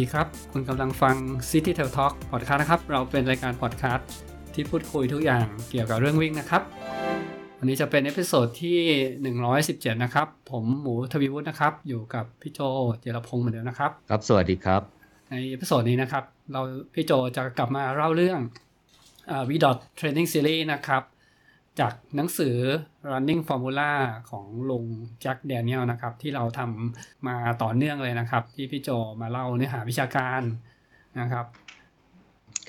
สวัสดีครับ คุณกำลังฟัง City Trail Talk Podcast นะครับ เราเป็นรายการพอดแคสต์ที่พูดคุยทุกอย่างเกี่ยวกับเรื่องวิ่งนะครับ วันนี้จะเป็น episode ที่ 117 นะครับ ผมหมูทวีวุฒินะครับ อยู่กับพี่โจเจรพงศ์เหมือนเดิมนะครับ ครับ สวัสดีครับ ใน episode นี้นะครับ เราพี่โจจะกลับมาเล่าเรื่อง v dot training series นะครับ จากหนังสือ running formula ของลุงแจ็คแดเนียลนะครับ ที่เราทำมาต่อเนื่องเลยนะครับ ที่พี่โจมาเล่าเนื้อหาวิชาการนะครับ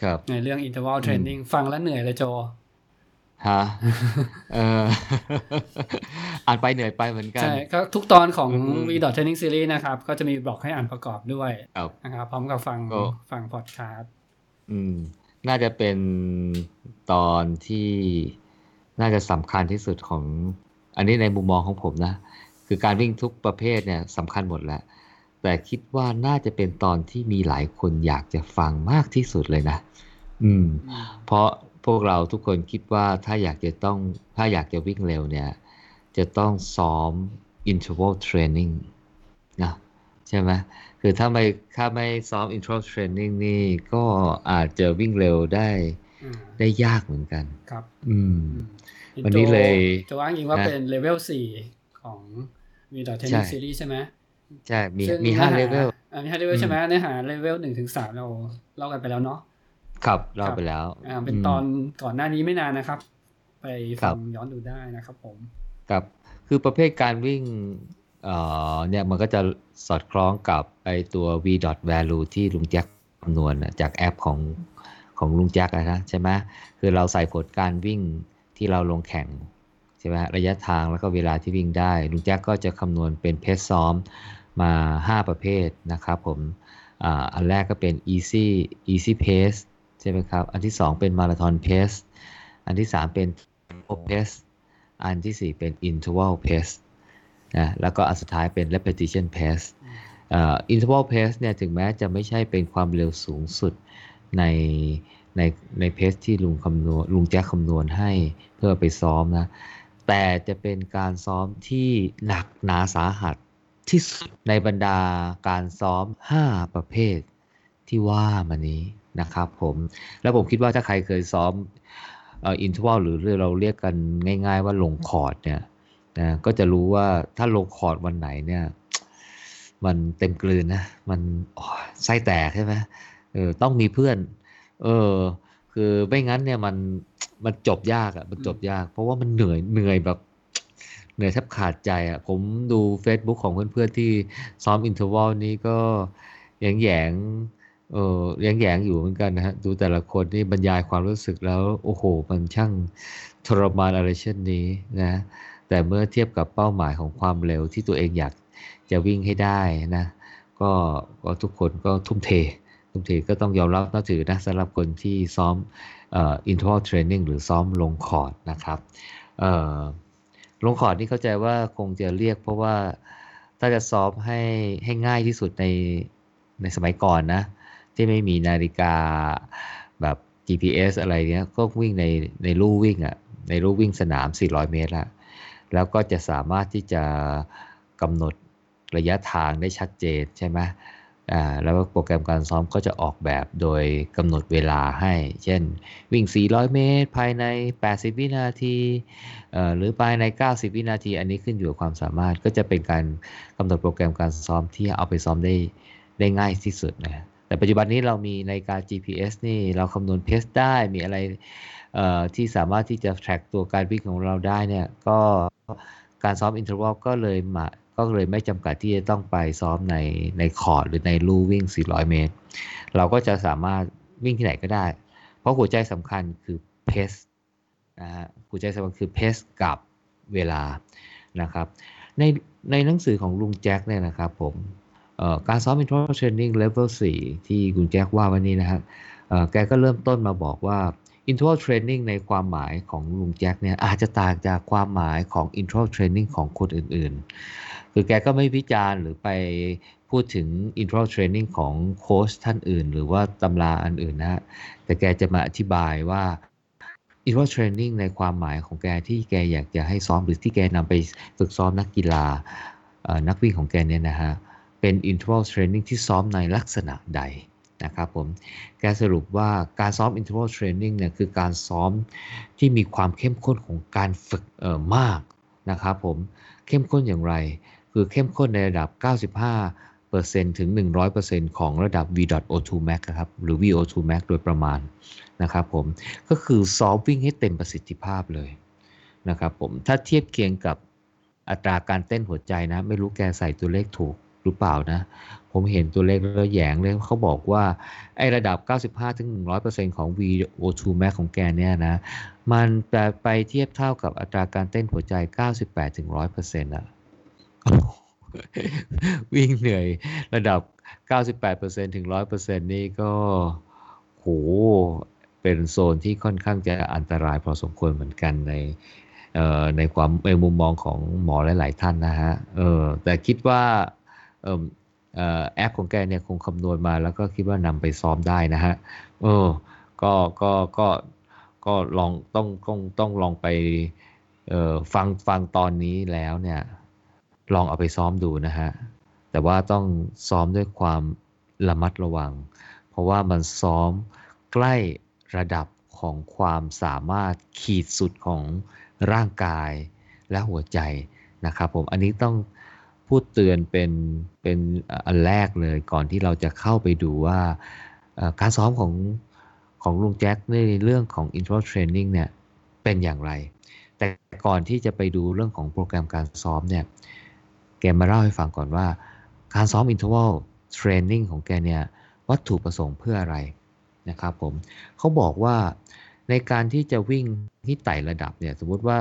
ครับ ในเรื่อง interval training ฟังแล้วเหนื่อยเลยโจฮะเอออ่านไปเหนื่อยไปเหมือนกัน ใช่ก็ทุกตอนของอืม v d o t Training Series นะครับ ก็จะมีบล็อกให้อ่านประกอบด้วยครับนะครับ พร้อมกับฟังก็ฟังพอดคาสต์อืม น่าจะเป็นตอนที่ น่าจะสำคัญที่สุดของ อันนี้ในมุมมองของผมนะ คือการวิ่งทุกประเภทเนี่ยสำคัญหมดแหละ แต่คิดว่าน่าจะเป็นตอนที่มีหลายคนอยากจะฟังมากที่สุดเลยนะ อืม เพราะพวกเราทุกคนคิดว่าถ้าอยากจะต้องถ้าอยากจะวิ่งเร็วเนี่ย จะต้องซ้อม interval training นะใช่ไหมคือถ้าไม่ถ้าไม่ซ้อม interval training นี่ก็อาจจะวิ่งเร็วได้ ได้ยากเหมือนกัน ครับ อืมอืมวันนี้เนี่ยพี่โจอ้างอิงว่านะเป็นนเลเวลสี่ของ v d o t Training ใช่ Series ใช่ไหมใช่ มีซึ่งมีห้าเนื้อ level อ่ามีห้าเลเวลใช่ไหมเนื้อหาเลเวลหนึ่งถึงสามเราเล่ากันไปแล้วเนาะครับเล่าไปแล้วอ่าเป็นตอนก่อนหน้านี้ไม่นานนะครับ ไปครัฟับงย้อนดูได้นะครับผมครับคือประเภทการวิ่งเอ่อเนี่ยมันก็จะสอดคล้องกับไอตัว v dot value ที่ลุงแจ็คคำนวณน่ะจากแอปของ ของลุงแจ็คนะใช่ไหมคือเราใส่ผลการวิ่งที่เราลงแข่งใช่ไหมระยะทางแล้วก็เวลาที่วิ่งได้ ลุงแจ็คก็จะคำนวณเป็นเพจซ้อมมา 5 ประเภทนะครับผมอ,อันแรกก็เป็น easy easy pace ใช่ไหมครับ อันที่ 2 เป็น marathon pace อันที่ 3 เป็น tempo pace อันที่ 4 เป็น interval pace นะแล้วก็อันสุดท้ายเป็น repetition pace เอ่อ interval pace เนี่ยถึงแม้จะไม่ใช่เป็นความเร็วสูงสุดใน ในในเพสที่ลุงคำนวณลุงแจ็คคำนวณให้เพื่อไปซ้อมนะ แต่จะเป็นการซ้อมที่หนักหนาสาหัสที่สุดในบรรดาการซ้อม 5 ประเภทที่ว่ามานี้นะครับผม แล้วผมคิดว่าถ้าใครเคยซ้อมอินท r วลหรือเราเรียกกันง่าย ๆ ว่าลงคอร์ดเนี่ยนะก็จะรู้ว่าถ้าลงคอร์ดวันไหนเนี่ยมันเต็มกลืนนะ มันไส้แตกใช่ไหมเออต้องมีเพื่อน เออ คือไม่งั้นเนี่ยมันมันจบยากอะ่ะมันจบยาก เพราะว่ามันเหนื่อยเหนื่อยแบบเหนื่อยแทบขาดใจอะ่ะ ผมดู Facebook ของเพื่อนๆที่ซ้อม interval นี้ก็แยงแยงๆเออแยงแยงๆอยู่เหมือนกันนะฮะ ดูแต่ละคนนี่บรรยายความรู้สึกแล้ว โอ้โห มันช่างทรมานอะไรเช่นนี้นะ แต่เมื่อเทียบกับเป้าหมายของความเร็วที่ตัวเองอยากจะวิ่งให้ได้นะ ก็ก็ทุกคนก็ทุ่มเท ทุ่มเทก็ต้องยอมรับนับถือนะสำหรับคนที่ซ้อมอ่อ interval training หรือซ้อมลงคอร์ดนะครับลงคอร์ดนี่เข้าใจว่าคงจะเรียกเพราะว่าถ้าจะซ้อมให้ให้ง่ายที่สุดในในสมัยก่อนนะ ที่ไม่มีนาฬิกาแบบ GPS อะไรเนี้ยก็วิ่งในในลู่วิ่งอะ่ะในลู่วิ่งสนาม 400 เมตรละแล้วก็จะสามารถที่จะกำหนดระยะทางได้ชัดเจนใช่ไหม แล้วโปรแกรมการซ้อมก็จะออกแบบโดยกำหนดเวลาให้ เช่น วิ่ง 400 เมตร ภายใน 80 วินาที หรือภายใน 90 วินาที อันนี้ขึ้นอยู่กับความสามารถ ก็จะเป็นการกำหนดโปรแกรมการซ้อมที่เอาไปซ้อมได้ได้ง่ายที่สุดนะแต่ปัจจุบันนี้เรามีนาฬิกา GPS นี่เราคำนวณเพสได้ มีอะไรที่สามารถที่จะ track ตัวการวิ่งของเราได้เนี่ย ก็การซ้อม interval ก็เลยมา ก็เลยไม่จำกัดที่จะต้องไปซ้อมในในคอร์ดหรือในลู่วิ่ง 400 เมตร เราก็จะสามารถวิ่งที่ไหนก็ได้ เพราะหัวใจสำคัญคือเพสนะฮะหัวใจสำคัญคือเพสกับเวลานะครับ ในในหนังสือของลุงแจ็คเนี่ยนะครับผมการซ้อม interval training level 4 ที่คุณแจ็คว่าวันนี้นะครับแกก็เริ่มต้นมาบอกว่า interval training ในความหมายของลุงแจ็คเนี่ยอาจจะต่างจากความหมายของ interval training ของคนอื่นๆ คือแกก็ไม่วิจารณ์หรือไปพูดถึง interval training ของโค้ชท่านอื่น หรือว่าตำราอันอื่นนะฮะแต่แกจะมาอธิบายว่า interval training ในความหมายของแกที่แกอยากจะให้ซ้อมหรือที่แกนำไปฝึกซ้อมนักกีฬานักวิ่งของแกเนี่ยนะฮะเป็น interval training ที่ซ้อมในลักษณะใดนะครับผม แกสรุปว่าการซ้อม interval training เนี่ยคือการซ้อมที่มีความเข้มข้นของการฝึกมากนะครับผม เข้มข้นอย่างไร คือเข้มข้นในระดับ 95%ถึง 100%ของระดับ v.o2 max ครับ หรือ vo2 max โดยประมาณนะครับผม ก็คือซ้อมวิ่งให้เต็มประสิทธิภาพเลยนะครับผม ถ้าเทียบเคียงกับอัตราการเต้นหัวใจนะ ไม่รู้แกใส่ตัวเลขถูกหรือเปล่านะ ผมเห็นตัวเลขแล้วแยงเลยเขาบอกว่า ไอระดับ 95ถึง100%ของ VO2 max ของแกเนี่ยนะ มันแปลไปเทียบเท่ากับอัตราการเต้นหัวใจ 98ถึง100%อะ วิ่งเหนื่อยระดับ 98%ถึง 100%นี่ก็โหเป็นโซนที่ค่อนข้างจะอันตรายพอสมควรเหมือนกันในในความในมุมมองของหมอหลาย ๆ ท่านนะฮะเออแต่คิดว่าแอปของแกเนี่ยคงคำนวณมาแล้วก็คิดว่านำไปซ้อมได้นะฮะเออก็ก็ก็ก็ลองต้องต้องต้องลองไปฟังฟังตอนนี้แล้วเนี่ย ลองเอาไปซ้อมดูนะฮะ แต่ว่าต้องซ้อมด้วยความระมัดระวัง เพราะว่ามันซ้อมใกล้ระดับของความสามารถขีดสุดของร่างกายและหัวใจนะครับผม อันนี้ต้องพูดเตือนเป็นเป็นอันแรกเลยก่อนที่เราจะเข้าไปดูว่าการซ้อมของของลุงแจ็คในเรื่องของ interval training เนี่ยเป็นอย่างไร แต่ก่อนที่จะไปดูเรื่องของโปรแกรมการซ้อมเนี่ย แกมาเล่าให้ฟังก่อนว่า การซ้อม interval training ของแกเนี่ยวัตถุประสงค์เพื่ออะไรนะครับผมเขาบอกว่าในการที่จะวิ่งที่ไต่ระดับเนี่ยสมมติว่า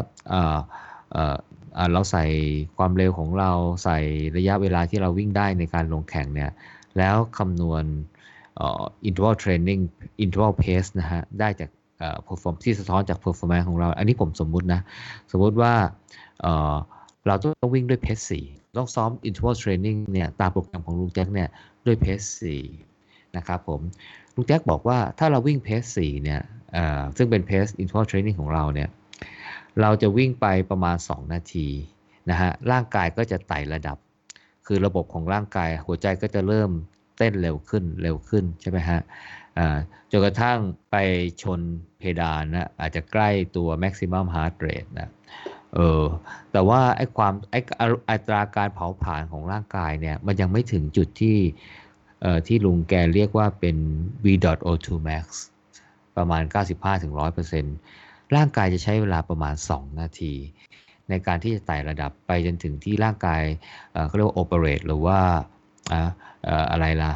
เราใส่ความเร็วของเราใส่ระยะเวลาที่เราวิ่งได้ในการลงแข่งเนี่ยแล้วคำนวณ interval training interval pace นะฮะได้จาก perform ที่สะท้อนจาก performance ของเรา อันนี้ผมสมมุตินะ สมมุติว่าเราต้องวิ่งด้วยเพสสี่ ต้องซ้อม interval training เนี่ยตามโปรแกรมของลุงแจ็คเนี่ยด้วยเพสสี่นะครับผมลุงแจ็คบอกว่าถ้าเราวิ่งเพสสี่เนี่ยซึ่งเป็นเพส interval training ของเราเนี่ยเราจะวิ่งไปประมาณ 2 นาทีนะฮะร่างกายก็จะไต่ระดับ คือระบบของร่างกายหัวใจก็จะเริ่มเต้นเร็วขึ้นเร็วขึ้นใช่ไหมฮะจนกระทั่งไปชนเพดานนะอาจจะใกล้ตัว maximum heart rate นะ เออแต่ว่าไอ้ความไอ้อัตราการเผาผลาญของร่างกายเนี่ย มันยังไม่ถึงจุดที่เอ่อที่ลุงแกเรียกว่าเป็น v.o2 max ประมาณ 95-100%ร่างกายจะใช้เวลาประมาณ 2 นาที ในการที่จะไต่ระดับไปจนถึงที่ร่างกายเขาเรียกว่า operate หรือว่าอะไรล่ะ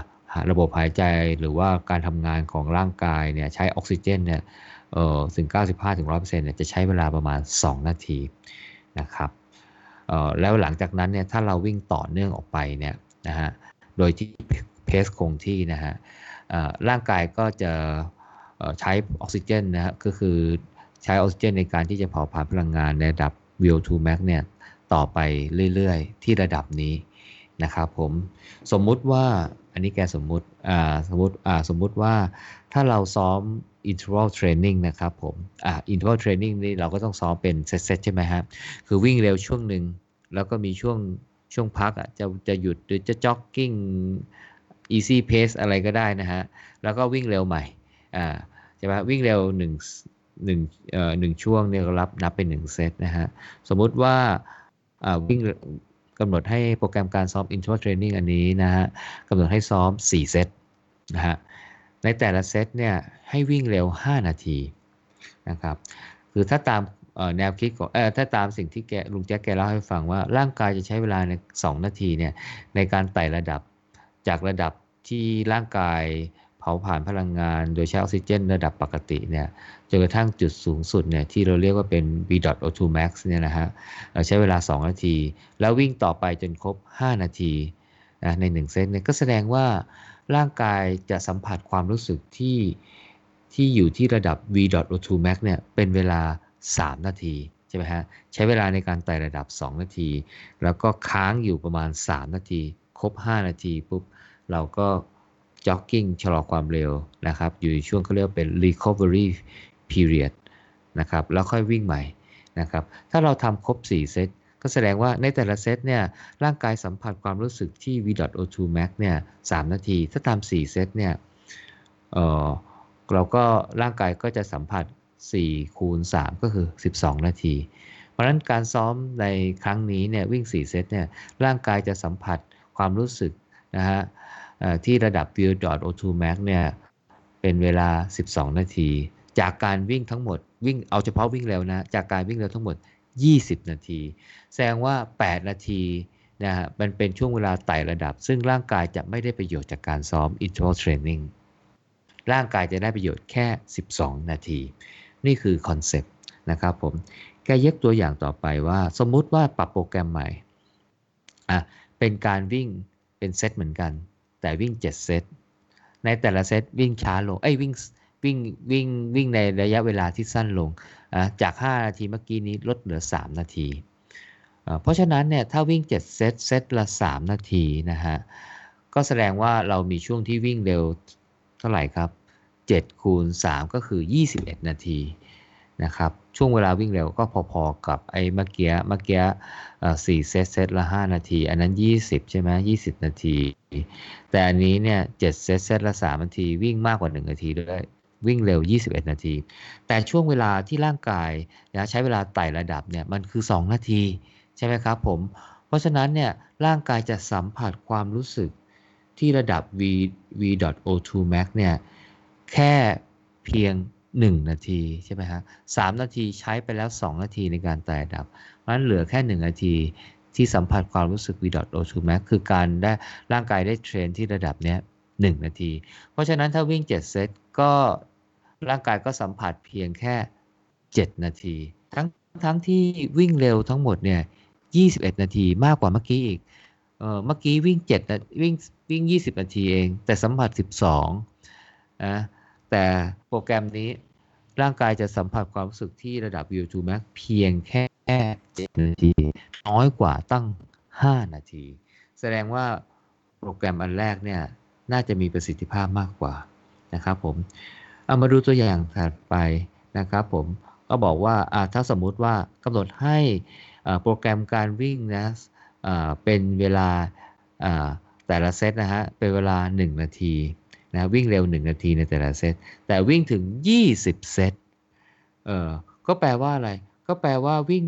ระบบหายใจหรือว่าการทำงานของร่างกายเนี่ยใช้ออกซิเจนเนี่ยถึง 95-100%เนี่ยจะใช้เวลาประมาณ 2 นาทีนะครับแล้วหลังจากนั้นเนี่ยถ้าเราวิ่งต่อเนื่องออกไปเนี่ยนะฮะโดยที่เพสคงที่นะฮะร่างกายก็จะใช้ออกซิเจนนะฮะก็คือใช้ออกซิเจนในการที่จะเผาผลาญพลังงานในระดับ VO2 max เนี่ยต่อไปเรื่อยๆ ที่ระดับนี้นะครับผมสมมุติว่า อันนี้แกสมมุติอ่าสมมุติอ่าสมมุติว่าถ้าเราซ้อม interval training นะครับผมอ่า interval training นี่เราก็ต้องซ้อมเป็นเซตๆใช่ไหมครับคือวิ่งเร็วช่วงหนึ่ง แล้วก็มีช่วงช่วงพักอะจะจะหยุดหรือจะจ็อกกิ้ง easy pace อะไรก็ได้นะฮะ แล้วก็วิ่งเร็วใหม่อ่าใช่ไหมวิ่งเร็วหนึ่งหนึ่งเอ่อหนึ่งช่วงเนี่ยรับนับเป็นหนึ่งเซตนะฮะ สมมุติว่าอ่าวิ่ง กำหนดให้โปรแกรมการซ้อม interval training อันนี้นะฮะกำหนดให้ซ้อม 4 เซตนะฮะในแต่ละเซตเนี่ยให้วิ่งเร็ว 5 นาทีนะครับคือถ้าตามแนวคิดของเออถ้าตามสิ่งที่แกลุงแจ็คแกเล่าให้ฟังว่าร่างกายจะใช้เวลาใน 2 นาทีเนี่ยในการไต่ระดับจากระดับที่ร่างกาย ผาผ่านพลังงาน โดยใช้ออกซิเจนระดับปกติเนี่ยจนกระทั่งจุดสูงสุดเนี่ยที่เราเรียกว่าเป็น v.o2 max เนี่ยนะฮะเราใช้เวลา 2 นาที แล้ววิ่งต่อไปจนครบ 5 นาทีนะใน 1 เซตเนี่ยก็แสดงว่าร่างกายจะสัมผัสความรู้สึกที่ที่อยู่ที่ระดับ v.o2 max เนี่ยเป็นเวลา 3 นาทีใช่ไหมฮะใช้เวลาในการไต่ระดับ 2 นาที แล้วก็ค้างอยู่ประมาณ 3 นาที ครบ 5 นาทีปุ๊บเราก็ จ็อกกิ้งชะลอความเร็วนะครับ อยู่ในช่วงเขาเรียกเป็น recovery period นะครับ แล้วค่อยวิ่งใหม่นะครับ ถ้าเราทำครบ 4 เซต ก็แสดงว่าในแต่ละเซตเนี่ย ร่างกายสัมผัสความรู้สึกที่ v.o2 max เนี่ย3นาที ถ้าตาม4เซตเนี่ยเออเราก็ร่างกายก็จะสัมผัส4คูณ3ก็คือ 12 นาที เพราะฉะนั้นการซ้อมในครั้งนี้เนี่ยวิ่ง 4 เซตเนี่ยร่างกายจะสัมผัสความรู้สึกนะฮะ ที่ระดับ v.o2 max เนี่ยเป็นเวลา 12 นาที จากการวิ่งทั้งหมดวิ่งเอาเฉพาะวิ่งเร็วนะ จากการวิ่งเร็วทั้งหมด 20 นาที แสดงว่า 8 นาทีนะฮะมันเป็นช่วงเวลาไต่ระดับ ซึ่งร่างกายจะไม่ได้ประโยชน์จากการซ้อม interval training ร่างกายจะได้ประโยชน์แค่ 12 นาที นี่คือคอนเซปต์นะครับผม แกยกตัวอย่างต่อไปว่า สมมุติว่าปรับโปรแกรมใหม่อะเป็นการวิ่งเป็นเซตเหมือนกัน แต่วิ่ง 7 เซต ในแต่ละเซตวิ่งช้าลง เอ้ยวิ่งวิ่งวิ่งวิ่งในระยะเวลาที่สั้นลง จาก 5 นาทีเมื่อกี้นี้ลดเหลือ 3 นาที เพราะฉะนั้นเนี่ยถ้าวิ่ง 7 เซตเซตละ 3 นาทีนะฮะ ก็แสดงว่าเรามีช่วงที่วิ่งเร็วเท่าไหร่ครับ7คูณ3ก็คือ 21 นาที นะครับช่วงเวลาวิ่งเร็วก็พอๆกับไอ้เมื่อกี้เมื่อกี้สี่เซตเซตละ5 นาที อันนั้น 20 ใช่ไหม20นาที แต่อันนี้เนี่ย7เซตเซตละ 3 นาที วิ่งมากกว่า 1 นาทีด้วยวิ่งเร็ว 21 นาที แต่ช่วงเวลาที่ร่างกายนะใช้เวลาไต่ระดับเนี่ยมันคือ 2 นาที ใช่ไหมครับผม เพราะฉะนั้นเนี่ยร่างกายจะสัมผัสความรู้สึกที่ระดับ v v.o2 max เนี่ยแค่เพียง 1 นาทีใช่ไหมครับ3นาทีใช้ไปแล้ว 2 นาทีในการไต่ระดับ เพราะฉะนั้นเหลือแค่ 1 นาทีที่สัมผัสความรู้สึก v.o2 max คือการได้ร่างกายได้เทรนที่ระดับเนี้ย1นาที เพราะฉะนั้นถ้าวิ่ง 7 เซตก็ร่างกายก็สัมผัสเพียงแค่ 7 นาที ทั้งทั้งที่วิ่งเร็วทั้งหมดเนี่ย21 นาทีมากกว่าเมื่อกี้อีกเออเมื่อกี้วิ่ง7วิ่งวิ่ง 20 นาทีเอง แต่สัมผัส 12นะ แต่โปรแกรมนี้ร่างกายจะสัมผัสความรู้สึกที่ระดับ VO2 max เพียงแค่ 7 นาที น้อยกว่าตั้ง 5 นาที แสดงว่าโปรแกรมอันแรกเนี่ยน่าจะมีประสิทธิภาพมากกว่านะครับผมเอามาดูตัวอย่างถัดไปนะครับผมก็บอกว่าถ้าสมมุติว่ากำหนดให้โปรแกรมการวิ่งนะเป็นเวลาแต่ละเซตนะฮะเป็นเวลา 1 นาที นะวิ่งเร็ว 1 นาทีในแต่ละเซตแต่วิ่งถึง 20 เซตเออก็แปลว่าอะไร ก็แปลว่าวิ่ง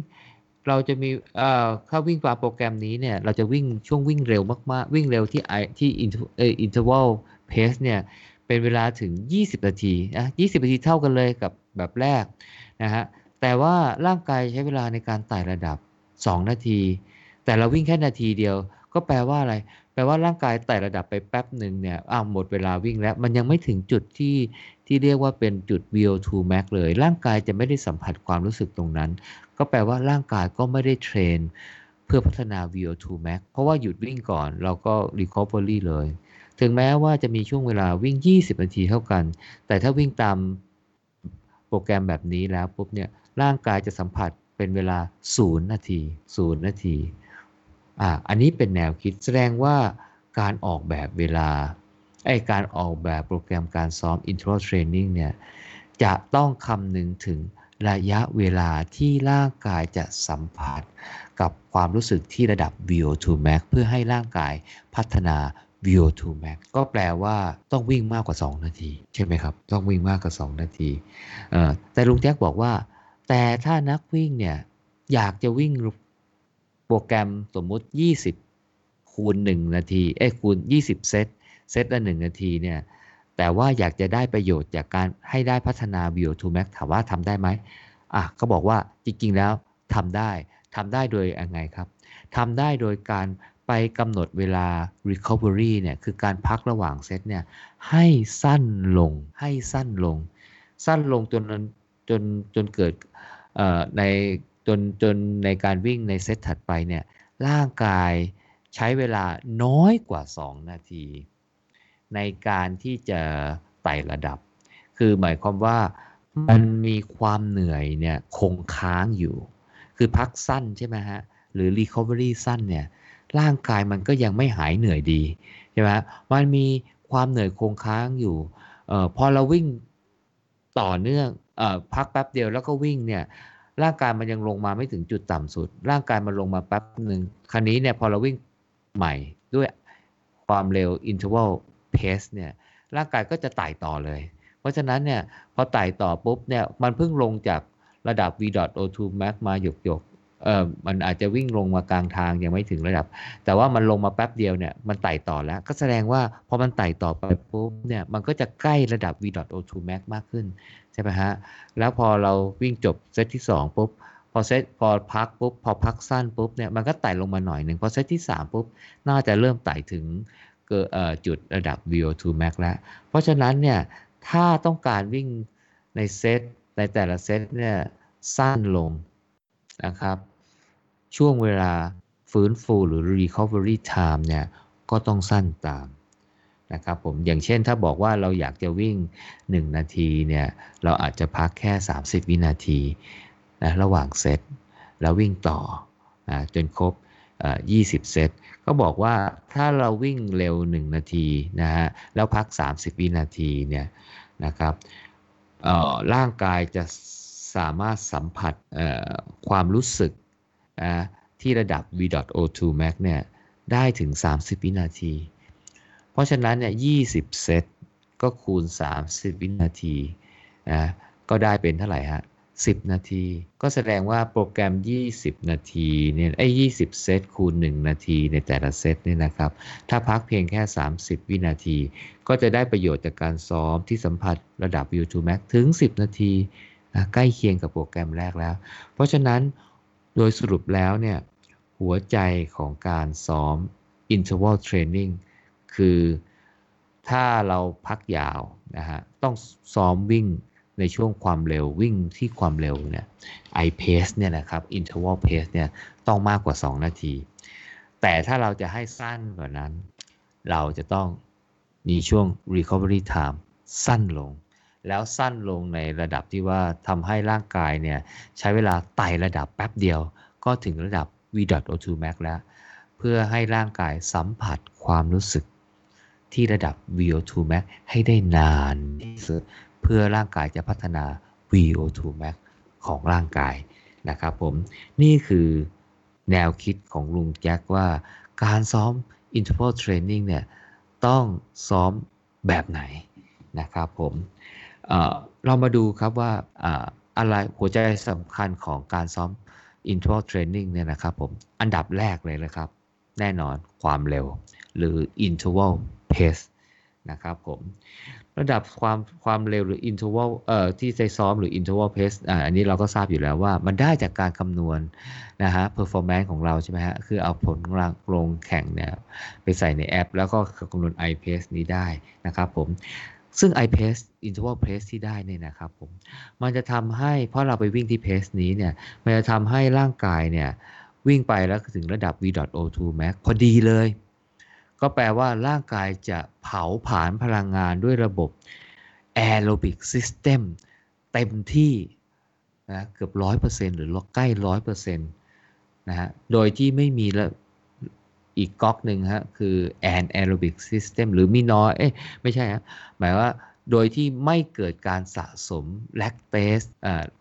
เราจะมีเอ่อถ้าวิ่งตามโปรแกรมนี้เนี่ยเราจะวิ่งช่วงวิ่งเร็วมากๆ วิ่งเร็วที่ i ที่อินเอิ่อ interval pace เนี่ยเป็นเวลาถึง 20 นาทีนะ20 นาทีเท่ากันเลยกับแบบแรกนะฮะแต่ว่าร่างกายใช้เวลาในการไต่ระดับ 2 นาที แต่เราวิ่งแค่นาทีเดียว ก็แปลว่าอะไร แปลว่าร่างกายไต่ระดับไปแป๊บหนึ่งเนี่ยอ้าวหมดเวลาวิ่งแล้ว มันยังไม่ถึงจุดที่ที่เรียกว่าเป็นจุด VO2 max เลย ร่างกายจะไม่ได้สัมผัสความรู้สึกตรงนั้น ก็แปลว่าร่างกายก็ไม่ได้เทรน เพื่อพัฒนา VO2 max เพราะว่าหยุดวิ่งก่อนเราก็ recovery เลย ถึงแม้ว่าจะมีช่วงเวลาวิ่ง 20 นาทีเท่ากัน แต่ถ้าวิ่งตามโปรแกรมแบบนี้แล้วปุ๊บเนี่ยร่างกายจะสัมผัสเป็นเวลา 0 นาที 0 นาที อ่าอันนี้เป็นแนวคิดแสดงว่าการออกแบบเวลาไอการออกแบบโปรแกรมการซ้อม interval training เนี่ยจะต้องคำนึงถึงระยะเวลาที่ร่างกายจะสัมผัส กับความรู้สึกที่ระดับ VO2 max เพื่อให้ร่างกายพัฒนา VO2 max ก็แปลว่าต้องวิ่งมากกว่า 2 นาที ใช่ไหมครับ ต้องวิ่งมากกว่า 2 นาทีแต่ลุงแจ็คบอกว่า แต่ถ้านักวิ่งเนี่ยอยากจะวิ่ง โปรแกรมสมมุติ 20 คูณ 1 นาที เอ้คูณ 20 เซต เซตละ 1 นาทีเนี่ย แต่ว่าอยากจะได้ประโยชน์จากการให้ได้พัฒนา VO2 max ถามว่าทำได้ไหมอะเขาบอกว่าจริง ๆ แล้วทำได้ทำได้โดยยังไงครับทำได้โดยการไปกำหนดเวลา recovery เนี่ยคือการพักระหว่างเซตเนี่ยให้สั้นลงให้สั้นลง สั้นลงจนจนจนเกิดใน จนจนในการวิ่งในเซตถัดไปเนี่ยร่างกายใช้เวลาน้อยกว่า 2 นาที ในการที่จะไต่ระดับ คือหมายความว่ามันมีความเหนื่อยเนี่ยคงค้างอยู่ คือพักสั้นใช่ไหมฮะ หรือ recovery สั้นเนี่ยร่างกายมันก็ยังไม่หายเหนื่อยดีใช่ไหมมันมีความเหนื่อยคงค้างอยู่ออพอเราวิ่งต่อเนื่องอพักแป๊บเดียวแล้วก็วิ่งเนี่ย ร่างกายมันยังลงมาไม่ถึงจุดต่ำสุด ร่างกายมันลงมาแป๊บหนึ่งคราวนี้เนี่ยพอเราวิ่งใหม่ด้วยความเร็ว interval pace เนี่ยร่างกายก็จะไต่ต่อเลย เพราะฉะนั้นเนี่ยพอไต่ต่อปุ๊บเนี่ยมันเพิ่งลงจากระดับ v.o2 max มาหยกหยกเออมันอาจจะวิ่งลงมากลางทางยังไม่ถึงระดับ แต่ว่ามันลงมาแป๊บเดียวเนี่ยมันไต่ต่อแล้ว ก็แสดงว่าพอมันไต่ต่อไปปุ๊บเนี่ยมันก็จะใกล้ระดับ v.o2 max มากขึ้น ช่ไหมฮะ แล้วพอเราวิ่งจบเซตที่ 2 ปุ๊บ พอเซตพอพักปุ๊บ พอพักสั้นปุ๊บเนี่ย มันก็ไต่ลงมาหน่อยหนึ่ง พอเซตที่ 3 ปุ๊บ น่าจะเริ่มไต่ถึงเกิจุดระดับ VO2 max แล้ว เพราะฉะนั้นเนี่ย ถ้าต้องการวิ่งในเซตในแต่ละเซตเนี่ย สั้นลงนะครับ ช่วงเวลาฟื้นฟูหรือ recovery time เนี่ย ก็ต้องสั้นตาม นะครับผมอย่างเช่นถ้าบอกว่าเราอยากจะวิ่ง 1 นาทีเนี่ยเราอาจจะพักแค่ 30 วินาทีนะระหว่างเซตแล้ววิ่งต่อนะจนครบ 20 เซตก็บอกว่าถ้าเราวิ่งเร็ว 1 นาทีนะฮะแล้วพัก 30 วินาทีเนี่ยนะครับร่างกายจะสามารถสัมผัสความรู้สึกที่ระดับ v.o2 max เนี่ยได้ถึง 30 วินาที เพราะฉะนั้นเนี่ย20เซตก็คูณ 30 วินาทีนะก็ได้เป็นเท่าไหร่ฮะ10 นาที ก็แสดงว่าโปรแกรม 20 นาทีเนี่ยไอ้20 เซตคูณ 1 นาทีในแต่ละเซตเนี่ยนะครับ ถ้าพักเพียงแค่ 30 วินาที ก็จะได้ประโยชน์จากการซ้อมที่สัมผัสระดับ V2 Max ถึง 10 นาทีนะใกล้เคียงกับโปรแกรมแรกแล้ว เพราะฉะนั้นโดยสรุปแล้วเนี่ยหัวใจของการซ้อม interval training คือถ้าเราพักยาวนะฮะต้องซ้อมวิ่งในช่วงความเร็ววิ่งที่ความเร็วเนี่ย i pace เนี่ยนะครับ interval pace เนี่ยต้องมากกว่า 2 นาที แต่ถ้าเราจะให้สั้นกว่านั้น เราจะต้องมีช่วง recovery time สั้นลง แล้วสั้นลงในระดับที่ว่าทำให้ร่างกายเนี่ยใช้เวลาไต่ระดับแป๊บเดียว ก็ถึงระดับ v.o2 max แล้ว เพื่อให้ร่างกายสัมผัสความรู้สึก ที่ระดับ VO2 max ให้ได้นานที่สุดเพื่อร่างกายจะพัฒนา VO2 max ของร่างกายนะครับผมนี่คือแนวคิดของลุงแจ็คว่าการซ้อม interval training เนี่ยต้องซ้อมแบบไหนนะครับผมเเรามาดูครับว่าอะไรหัวใจสำคัญของการซ้อม interval training เนี่ยนะครับผมอันดับแรกเลยนะครับ แน่นอนความเร็วหรือ interval pace นะครับผมระดับความความเร็วหรือ interval เอ่อที่ใจซ้อมหรือ interval pace อ่าอันนี้เราก็ทราบอยู่แล้วว่ามันได้จากการคำนวณนะฮะ performance ของเราใช่ไหมฮะ คือเอาผลของเราลงแข่งเนี่ยไปใส่ในแอป แล้วก็คำนวณ i pace นี้ได้นะครับผมซึ่ง i pace interval pace ที่ได้เนี่ยนะครับผมมันจะทำให้เพราะเราไปวิ่งที่ pace นี้เนี่ยมันจะทำให้ร่างกายเนี่ยวิ่งไปแล้วถึงระดับ v.o2 max พอดีเลย ก็แปลว่าร่างกายจะเผาผลาญพลังงานด้วยระบบ aerobic system เต็มที่นะเกือบร้อยเปอร์เซ็นหรือใกล้ร้อยเปอร์เซ็นต์นะฮะโดยที่ไม่มีละอีกก๊อกหนึ่งฮะคือ anaerobic system หรือมีน้อยเอ๊ะไม่ใช่ฮะหมายว่าโดยที่ไม่เกิดการสะสมแลคเตส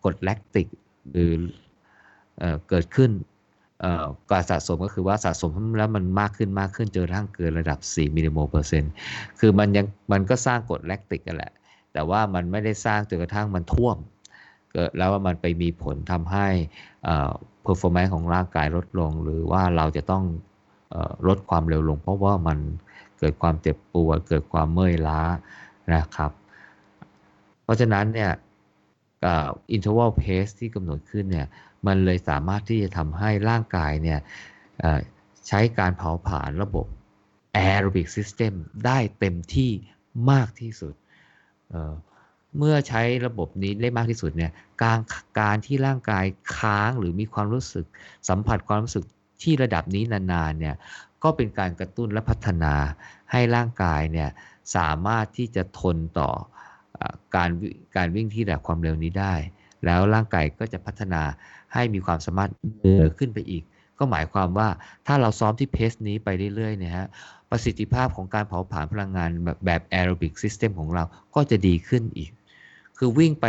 กรดแลคติกหรือเกิดขึ้น การสะสมก็คือว่าสะสมแล้วมันมากขึ้นมากขึ้นจนทั้งเกินระดับ 4มิลลิโมลเปอร์เซ็นต์คือมันยังมันก็สร้างกรดแลคติกกันแหละ แต่ว่ามันไม่ได้สร้างจนกระทั่งมันท่วมเกิดแล้วว่ามันไปมีผลทำให้เอ่อ performance ของร่างกายลดลง หรือว่าเราจะต้องลดความเร็วลง เพราะว่ามันเกิดความเจ็บปวดเกิดความเมื่อยล้านะครับ เพราะฉะนั้นเนี่ย interval pace ที่กำหนดขึ้นเนี่ย มันเลยสามารถที่จะทำให้ร่างกายเนี่ยใช้การเผาผลาญระบบ aerobic system ได้เต็มที่มากที่สุดเเมื่อใช้ระบบนี้ได้มากที่สุดเนี่ยการการที่ร่างกายค้างหรือมีความรู้สึก สัมผัสความรู้สึกที่ระดับนี้นานๆเนี่ยก็เป็นการกระตุ้นและพัฒนาให้ร่างกายเนี่ยสามารถที่จะทนต่อการการวิ่งที่ระดับความเร็วนี้ได้ แล้วร่างกายก็จะพัฒนา ให้มีความสามารถเกินขึ้นไปอีก ก็หมายความว่าถ้าเราซ้อมที่ pace นี้ไปเรื่อยๆเนี่ยฮะประสิทธิภาพของการเผาผลาญพลังงานแบบแบบ aerobic system ของเราก็จะดีขึ้นอีก คือวิ่งไป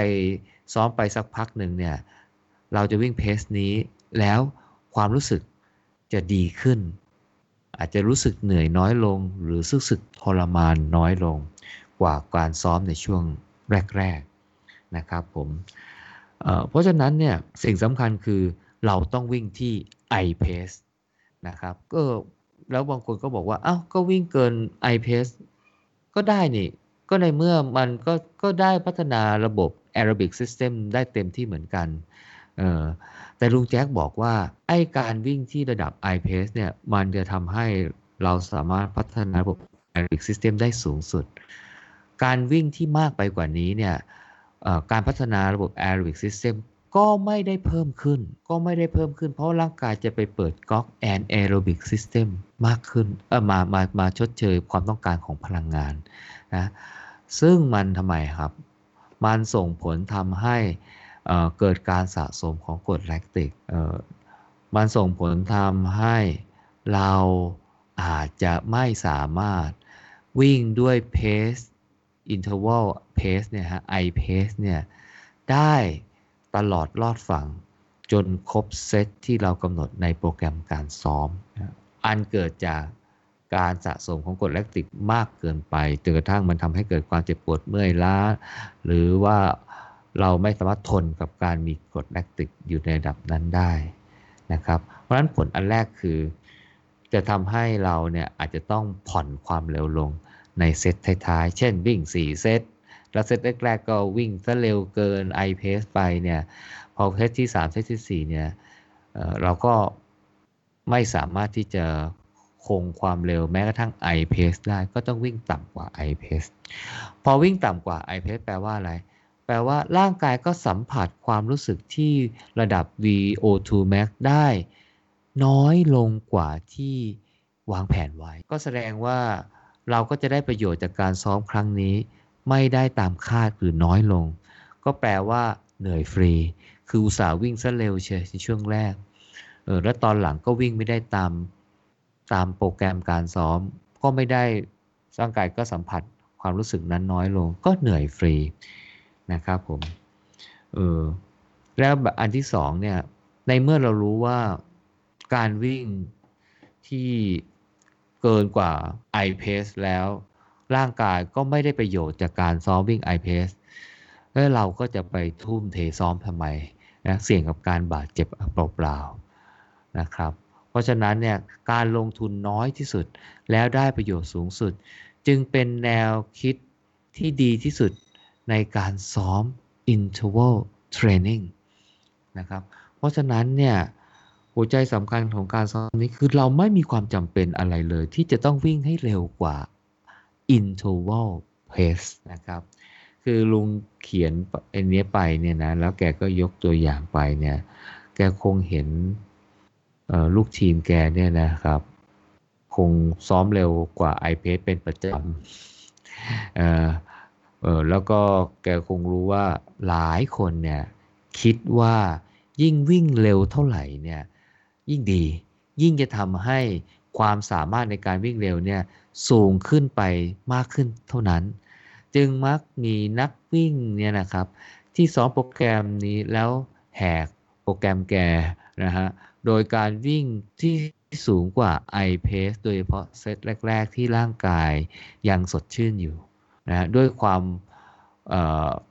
ซ้อมไปสักพักหนึ่งเนี่ยเราจะวิ่ง pace นี้แล้วความรู้สึกจะดีขึ้น อาจจะรู้สึกเหนื่อยน้อยลง หรือรู้สึกทรมานน้อยลง กว่าการซ้อมในช่วงแรก ๆ นะครับผม เพราะฉะนั้นเนี่ยสิ่งสำคัญคือเราต้องวิ่งที่ i pace นะครับก็แล้วบางคนก็บอกว่า เอ้าก็วิ่งเกิน i pace ก็ได้นี่ ก็ในเมื่อมันก็ก็ได้พัฒนาระบบ Aerobic System ได้เต็มที่เหมือนกันออแต่ลุงแจ็คบอกว่า ไอการวิ่งที่ระดับ i pace เนี่ยมันจะทำให้เราสามารถพัฒนาระบบ Aerobic System ได้สูงสุด การวิ่งที่มากไปกว่านี้เนี่ย การพัฒนาระบบ Aerobic System ก็ไม่ได้เพิ่มขึ้น ก็ไม่ได้เพิ่มขึ้น เพราะร่างกายจะไปเปิดก๊อก anaerobic system มากขึ้นเออมามามาชดเชยความต้องการของพลังงานนะซึ่งมันทำไมครับ มันส่งผลทำให้เกิดการสะสมของกรดแลคติกมันส่งผลทำให้เราอาจจะไม่สามารถวิ่งด้วย pace interval pace เนี่ยฮะ i pace เนี่ยได้ตลอดรอดฝั่งจนครบเซตที่เรากำหนดในโปรแกรมการซ้อม อันเกิดจากการสะสมของกรดแลคติกมากเกินไปจนกระทั่งมันทำให้เกิดความเจ็บปวดเมื่อยล้า หรือว่าเราไม่สามารถทนกับการมีกรดแลคติกอยู่ในระดับนั้นได้นะครับ เพราะฉะนั้นผลอันแรกคือ จะทำให้เราเนี่ยอาจจะต้องผ่อนความเร็วลงในเซตท้ายๆ เช่นวิ่ง 4 เซต แล้วเซตแรกๆก็วิ่งซะเร็วเกิน i pace ไปเนี่ย พอเซตที่3เซตที่4เนี่ยเเราก็ไม่สามารถที่จะคงความเร็วแม้กระทั่ง i pace ได้ก็ต้องวิ่งต่ำกว่า i pace พอวิ่งต่ำกว่า i pace แปลว่าอะไร แปลว่าร่างกายก็สัมผัสความรู้สึกที่ระดับ VO2 max ได้น้อยลงกว่าที่วางแผนไว้ ก็แสดงว่าเราก็จะได้ประโยชน์จากการซ้อมครั้งนี้ ไม่ได้ตามคาดหรือน้อยลง ก็แปลว่าเหนื่อยฟรี คืออุตส่าห์วิ่งซะเร็วเชียในช่วงแรกเออแล้วตอนหลังก็วิ่งไม่ได้ตามตามโปรแกรมการซ้อม ก็ไม่ได้ร่างกายก็สัมผัสความรู้สึกนั้นน้อยลง ก็เหนื่อยฟรีนะครับผมเออแล้วอันที่สองเนี่ยในเมื่อเรารู้ว่าการวิ่งที่เกินกว่า i pace แล้ว ร่างกายก็ไม่ได้ประโยชน์จากการซ้อมวิ่งไอเพสแล้วเราก็จะไปทุ่มเทซ้อมทำไมนะเสี่ยงกับการบาดเจ็บเปล่าๆนะครับ เพราะฉะนั้นเนี่ยการลงทุนน้อยที่สุดแล้วได้ประโยชน์สูงสุด จึงเป็นแนวคิดที่ดีที่สุดในการซ้อม interval training นะครับ เพราะฉะนั้นเนี่ยหัวใจสำคัญของการซ้อมนี้คือเราไม่มีความจำเป็นอะไรเลย ที่จะต้องวิ่งให้เร็วกว่า interval pace นะครับ คือลุงเขียนอันนี้ไปเนี่ยนะ แล้วแกก็ยกตัวอย่างไปเนี่ย แกคงเห็นลูกทีมแกเนี่ยนะครับ คงซ้อมเร็วกว่า i p a c e เป็นประจำเออเออแล้วก็แกคงรู้ว่าหลายคนเนี่ย คิดว่ายิ่งวิ่งเร็วเท่าไหร่เนี่ย ยิ่งดี ยิ่งจะทำให้ความสามารถในการวิ่งเร็วเนี่ย สูงขึ้นไปมากขึ้นเท่านั้น จึงมักมีนักวิ่งเนี่ยนะครับ ที่ซ้อมโปรแกรมนี้แล้วแหกโปรแกรมแกนะฮะโดยการวิ่งที่สูงกว่า i pace โดยเฉพาะเซตแรก ๆ ที่ร่างกายยังสดชื่นอยู่นะด้วยความ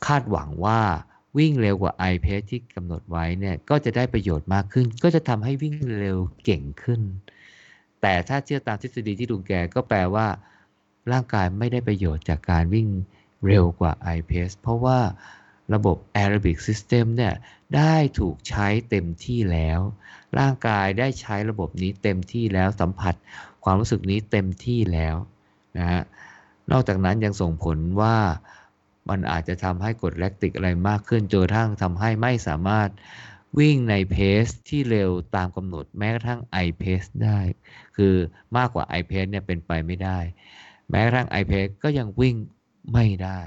คาดหวังว่าวิ่งเร็วกว่า i pace ที่กำหนดไว้เนี่ยก็จะได้ประโยชน์มากขึ้น ก็จะทำให้วิ่งเร็วเก่งขึ้น แต่ถ้าเชื่อตามทฤษฎีที่ลุงแกก็แปลว่าร่างกายไม่ได้ประโยชน์จากการวิ่งเร็วกว่า i pace เพราะว่าระบบ aerobic system เนี่ยได้ถูกใช้เต็มที่แล้ว ร่างกายได้ใช้ระบบนี้เต็มที่แล้วสัมผัสความรู้สึกนี้เต็มที่แล้วนะฮะนอกจากนั้นยังส่งผลว่ามันอาจจะทำให้กดแลคติกอะไรมากขึ้นจนกระทั่งทำให้ไม่สามารถ วิ่งในเพสที่เร็วตามกำหนดแม้กระทั่ง i pace ได้ คือมากกว่า i pace เนี่ยเป็นไปไม่ได้ แม้กระทั่ง i pace ก็ยังวิ่งไม่ได้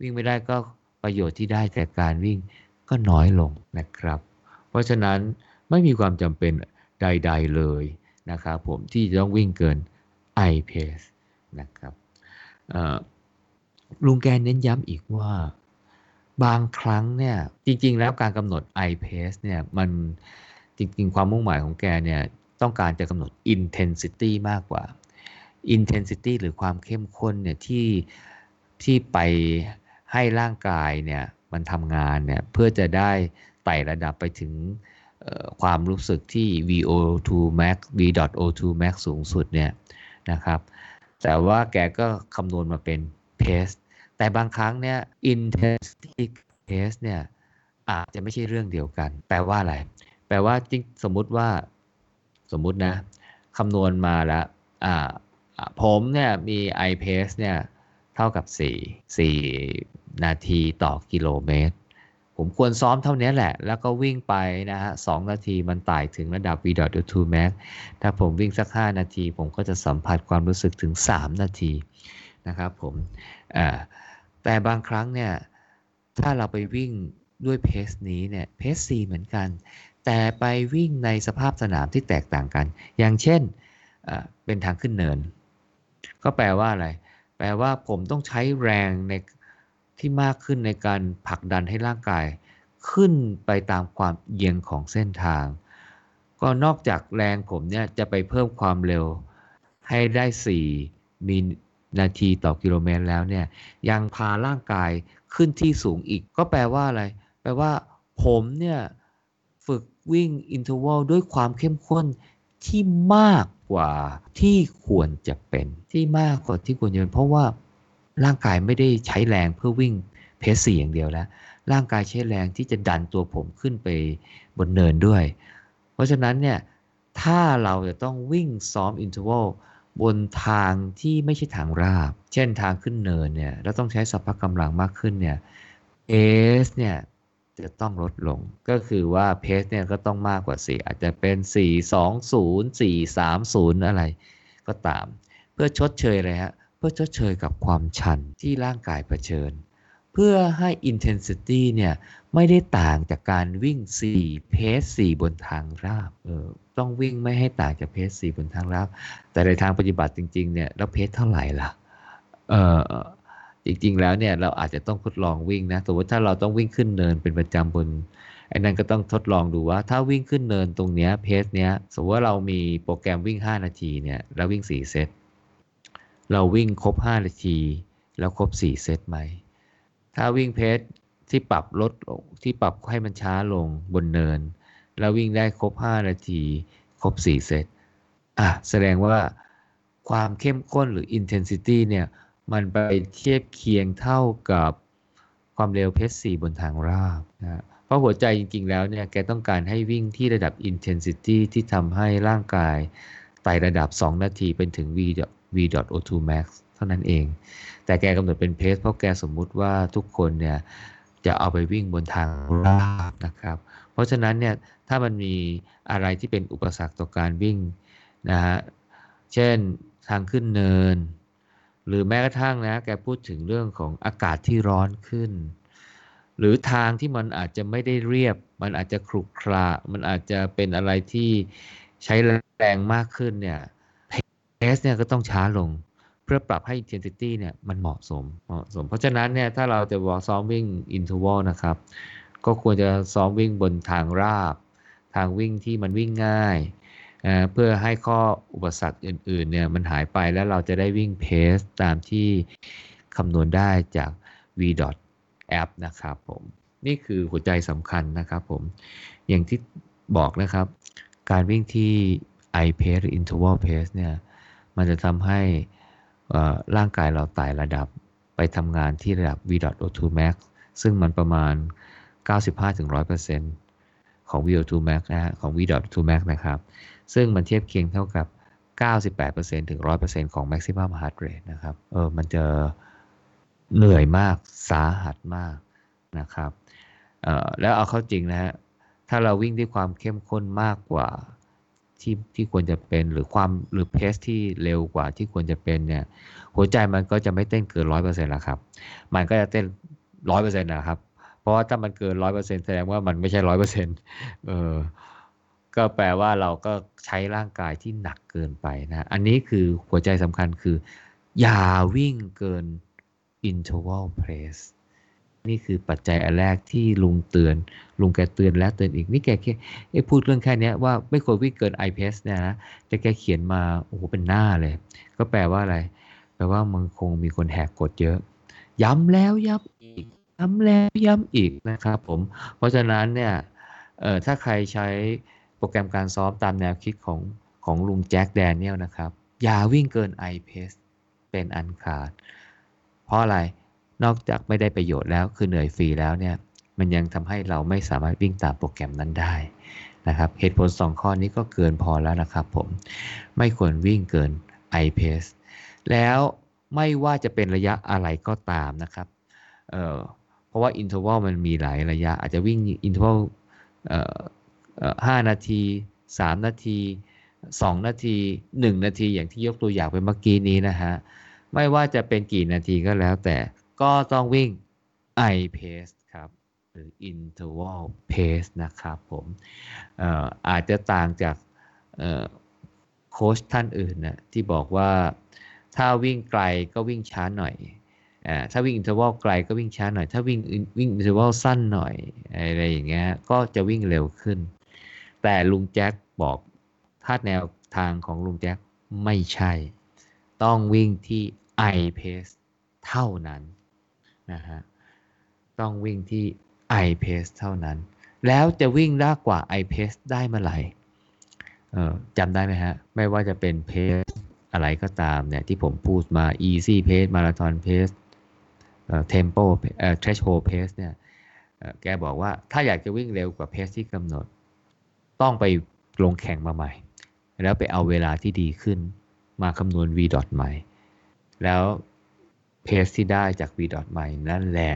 วิ่งไม่ได้ก็ประโยชน์ที่ได้จากการวิ่งก็น้อยลงนะครับ เพราะฉะนั้นไม่มีความจำเป็นใด ๆเลยนะครับผมที่จะต้องวิ่งเกิน i pace นะครับลุงแกนเน้นย้ำอีกว่า บางครั้งเนี่ยจริง ๆ แล้วการกำหนด i pace เนี่ยมันจริง ๆ ความมุ่งหมายของแกเนี่ยต้องการจะกำหนด intensity มากกว่า intensity หรือความเข้มข้นเนี่ยที่ที่ไปให้ร่างกายเนี่ยมันทำงานเนี่ยเพื่อจะได้ไต่ระดับไปถึงความรู้สึกที่ VO2 max V.O2 max สูงสุดเนี่ยนะครับ แต่ว่าแกก็คำนวณมาเป็น pace แต่บางครั้งเนี่ย intensity pace เนี่ยอาจจะไม่ใช่เรื่องเดียวกัน แปลว่าอะไร แปลว่าจริงสมมุติว่าสมมุตินะคำนวณมาแล้วอ่าผมเนี่ยมี i pace เนี่ยเท่ากับ 4 4 นาทีต่อกิโลเมตร ผมควรซ้อมเท่านี้แหละ แล้วก็วิ่งไปนะฮะ2นาทีมันไต่ถึงระดับ v.2 max ถ้าผมวิ่งสัก 5 นาที ผมก็จะสัมผัสความรู้สึกถึง 3 นาทีนะครับผมอ่า แต่บางครั้งเนี่ยถ้าเราไปวิ่งด้วยเพสนี้เนี่ยเพสซีเหมือนกัน แต่ไปวิ่งในสภาพสนามที่แตกต่างกัน อย่างเช่นเป็นทางขึ้นเนิน ก็แปลว่าอะไร แปลว่าผมต้องใช้แรงในที่มากขึ้นในการผลักดันให้ร่างกาย ขึ้นไปตามความเอียงของเส้นทาง ก็นอกจากแรงผมเนี่ยจะไปเพิ่มความเร็วให้ได้ 4 มี นาทีต่อกิโลเมตรแล้วเนี่ยยังพาร่างกายขึ้นที่สูงอีก ก็แปลว่าอะไร แปลว่าผมเนี่ยฝึกวิ่งอินทวัลด้วยความเข้มข้นที่มากกว่าที่ควรจะเป็นที่มากกว่าที่ควรจะเป็นเพราะว่าร่างกายไม่ได้ใช้แรงเพื่อวิ่งเพสสี่อย่างเดียวแล้ว ร่างกายใช้แรงที่จะดันตัวผมขึ้นไปบนเนินด้วย เพราะฉะนั้นเนี่ยถ้าเราจะต้องวิ่งซ้อมอินทวัล บนทางที่ไม่ใช่ทางราบ เช่นทางขึ้นเนินเนี่ยเราต้องใช้สัพพะกำลังมากขึ้นเนี่ยเอสเนี่ยจะต้องลดลง ก็คือว่าเพสเนี่ยก็ต้องมากกว่า 4 อาจจะเป็น 4 2 0 4 3 0 อะไรก็ตาม เพื่อชดเชยเลยฮะเพื่อชดเชยกับความชันที่ร่างกายเผชิญ เพื่อให้ intensity เนี่ยไม่ได้ต่างจากการวิ่ง 4 เพส4บนทางราบเออต้องวิ่งไม่ให้ต่างจากเพส4บนทางราบ แต่ในทางปฏิบัติจริงๆเนี่ยแล้วเพสเท่าไหร่ล่ะเออจริงๆแล้วเนี่ยเราอาจจะต้องทดลองวิ่งนะสมมติถ้าเราต้องวิ่งขึ้นเนินเป็นประจำบนไอ้นั่นก็ต้องทดลองดูว่าถ้าวิ่งขึ้นเนินตรงเนี้ยเพสเนี้ยสมมติว่าเรามีโปรแกรมวิ่ง 5 นาทีเนี่ยแล้ววิ่ง 4 เซตเราวิ่งครบ 5 นาที แล้วครบ 4 เซตไหม ถ้าวิ่งเพสที่ปรับลดที่ปรับให้มันช้าลงบนเนิน แล้ววิ่งได้ครบ 5 นาที ครบ 4 เซตอะแสดงว่าความเข้มข้นหรือ intensity เนี่ย มันไปเทียบเคียงเท่ากับความเร็วเพสซีบนทางราบนะเพราะหัวใจจริง ๆ แล้วเนี่ย แกต้องการให้วิ่งที่ระดับ intensity ที่ทำให้ร่างกายไต่ระดับ 2 นาทีเป็นถึง v v.o2 max ท่านั้นเอง แต่แกกำหนดเป็นเพสเพราะแกสมมุติว่าทุกคนเนี่ยจะเอาไปวิ่งบนทางราบนะครับ เพราะฉะนั้นเนี่ยถ้ามันมีอะไรที่เป็นอุปสรรคต่อการวิ่งนะฮะเช่นทางขึ้นเนิน หรือแม้กระทั่งนะแกพูดถึงเรื่องของอากาศที่ร้อนขึ้น หรือทางที่มันอาจจะไม่ได้เรียบ มันอาจจะครุขระ มันอาจจะเป็นอะไรที่ใช้แรงมากขึ้นเนี่ยเพสเนี่ยก็ต้องช้าลง พื่อปรับให้ intensity เนี่ยมันเหมาะสมเหมาะสม เพราะฉะนั้นเนี่ยถ้าเราจะวอซ้อมวิ่ง interval นะครับ ก็ควรจะซ้อมวิ่งบนทางราบ ทางวิ่งที่มันวิ่งง่าย เพื่อให้ข้ออุปสรรคอื่นๆเนี่ยมันหายไปแล้วเราจะได้วิ่งเพสตามที่คำนวณได้จาก v app นะครับผมนี่คือหัวใจสำคัญนะครับผม อย่างที่บอกนะครับ การวิ่งที่ i pace หรือ interval pace เนี่ย มันจะทำให้ ร่างกายเราไต่ระดับไปทำงานที่ระดับ v.o2 max ซึ่งมันประมาณ 95-100%ของ VO2 max นะฮะของ v.2 max นะครับ ซึ่งมันเทียบเคียงเท่ากับ 98%ถึง 100%ของ maximum heart rate นะครับ เออ มันจะเหนื่อยมาก สาหัสมากนะครับ เอ่อ แล้วเอาเข้าจริงนะฮะ ถ้าเราวิ่งด้วยความเข้มข้นมากกว่า ที่ที่ควรจะเป็นหรือความหรือเพสที่เร็วกว่าที่ควรจะเป็นเนี่ย หัวใจมันก็จะไม่เต้นเกินร้อยเปอร์เซ็นต์ละครับ มันก็จะเต้นร้อยเปอร์เซ็นต์นะครับ เพราะว่าถ้ามันเกินร้อยเปอร์เซ็นต์แสดงว่ามันไม่ใช่ร้อยเปอร์เซ็นต์เออก็แปลว่าเราก็ใช้ร่างกายที่หนักเกินไปนะ อันนี้คือหัวใจสำคัญคือ อย่าวิ่งเกิน interval pace นี่คือปัจจัยอันแรกที่ลุงเตือน ลุงแกเตือนแล้วเตือนอีก นี่แกแค่พูดเรื่องแค่นี้ว่าไม่ควรวิ่งเกิน i p a c เนี่ยนะแต่แกเขียนมาโอ้โหเป็นหน้าเลย ก็แปลว่าอะไร แปลว่ามันคงมีคนแหกกฎเยอะ ย้ำแล้วย้ำอีก ย้ำแล้วย้ำอีกนะครับผม เพราะฉะนั้นเนี่ยเอ่อถ้าใครใช้โปรแกรมการซ้อมตามแนวคิดของของลุงแจ็คแดเนียลนะครับ อย่าวิ่งเกิน i p a c เป็นอันขาด เพราะอะไร นอกจากไม่ได้ประโยชน์แล้วคือเหนื่อยฟรีแล้วเนี่ยมันยังทำให้เราไม่สามารถวิ่งตามโปรแกรมนั้นได้นะครับเหตุผล 2 ข้อนี้ก็เกินพอแล้วนะครับผมไม่ควรวิ่งเกิน i pace แล้วไม่ว่าจะเป็นระยะอะไรก็ตามนะครับเพราะว่า interval มันมีหลายระยะ อาจจะวิ่ง interval ห้านาที 3 นาที 2 นาที 1 นาทีอย่างที่ยกตัวอย่างไปเมื่อกี้นี้นะฮะไม่ว่าจะเป็นกี่นาทีก็แล้วแต่ ก็ต้องวิ่ง i pace ครับ หรือ interval pace นะครับผมอาอาจจะต่างจากโค้ชท่านอื่นนะที่บอกว่าถ้าวิ่งไกลก็วิ่งช้าหน่อยอถ้าวิ่ง interval ไกลก็วิ่งช้าหน่อย ถ้าวิ่งวิ่ง interval สั้นหน่อยอะไรอย่างเงี้ย ก็จะวิ่งเร็วขึ้น แต่ลุงแจ็คบอกถ้าแนวทางของลุงแจ็คไม่ใช่ ต้องวิ่งที่ i pace เท่านั้น นะฮะต้องวิ่งที่ i pace เท่านั้น แล้วจะวิ่งมากกว่า i pace ได้เมื่อไหร่จำได้ไหมฮะ ไม่ว่าจะเป็นเพสอะไรก็ตามเนี่ยที่ผมพูดมา easy pace marathon pace tempo threshold pace เนี่ยแกบอกว่าถ้าอยากจะวิ่งเร็วกว่าเพสที่กำหนด ต้องไปลงแข่งมาใหม่ แล้วไปเอาเวลาที่ดีขึ้นมาคำนวณ v dot ใหม่ แล้ว เพสที่ได้จาก v dot ใหม่นั่นแหละ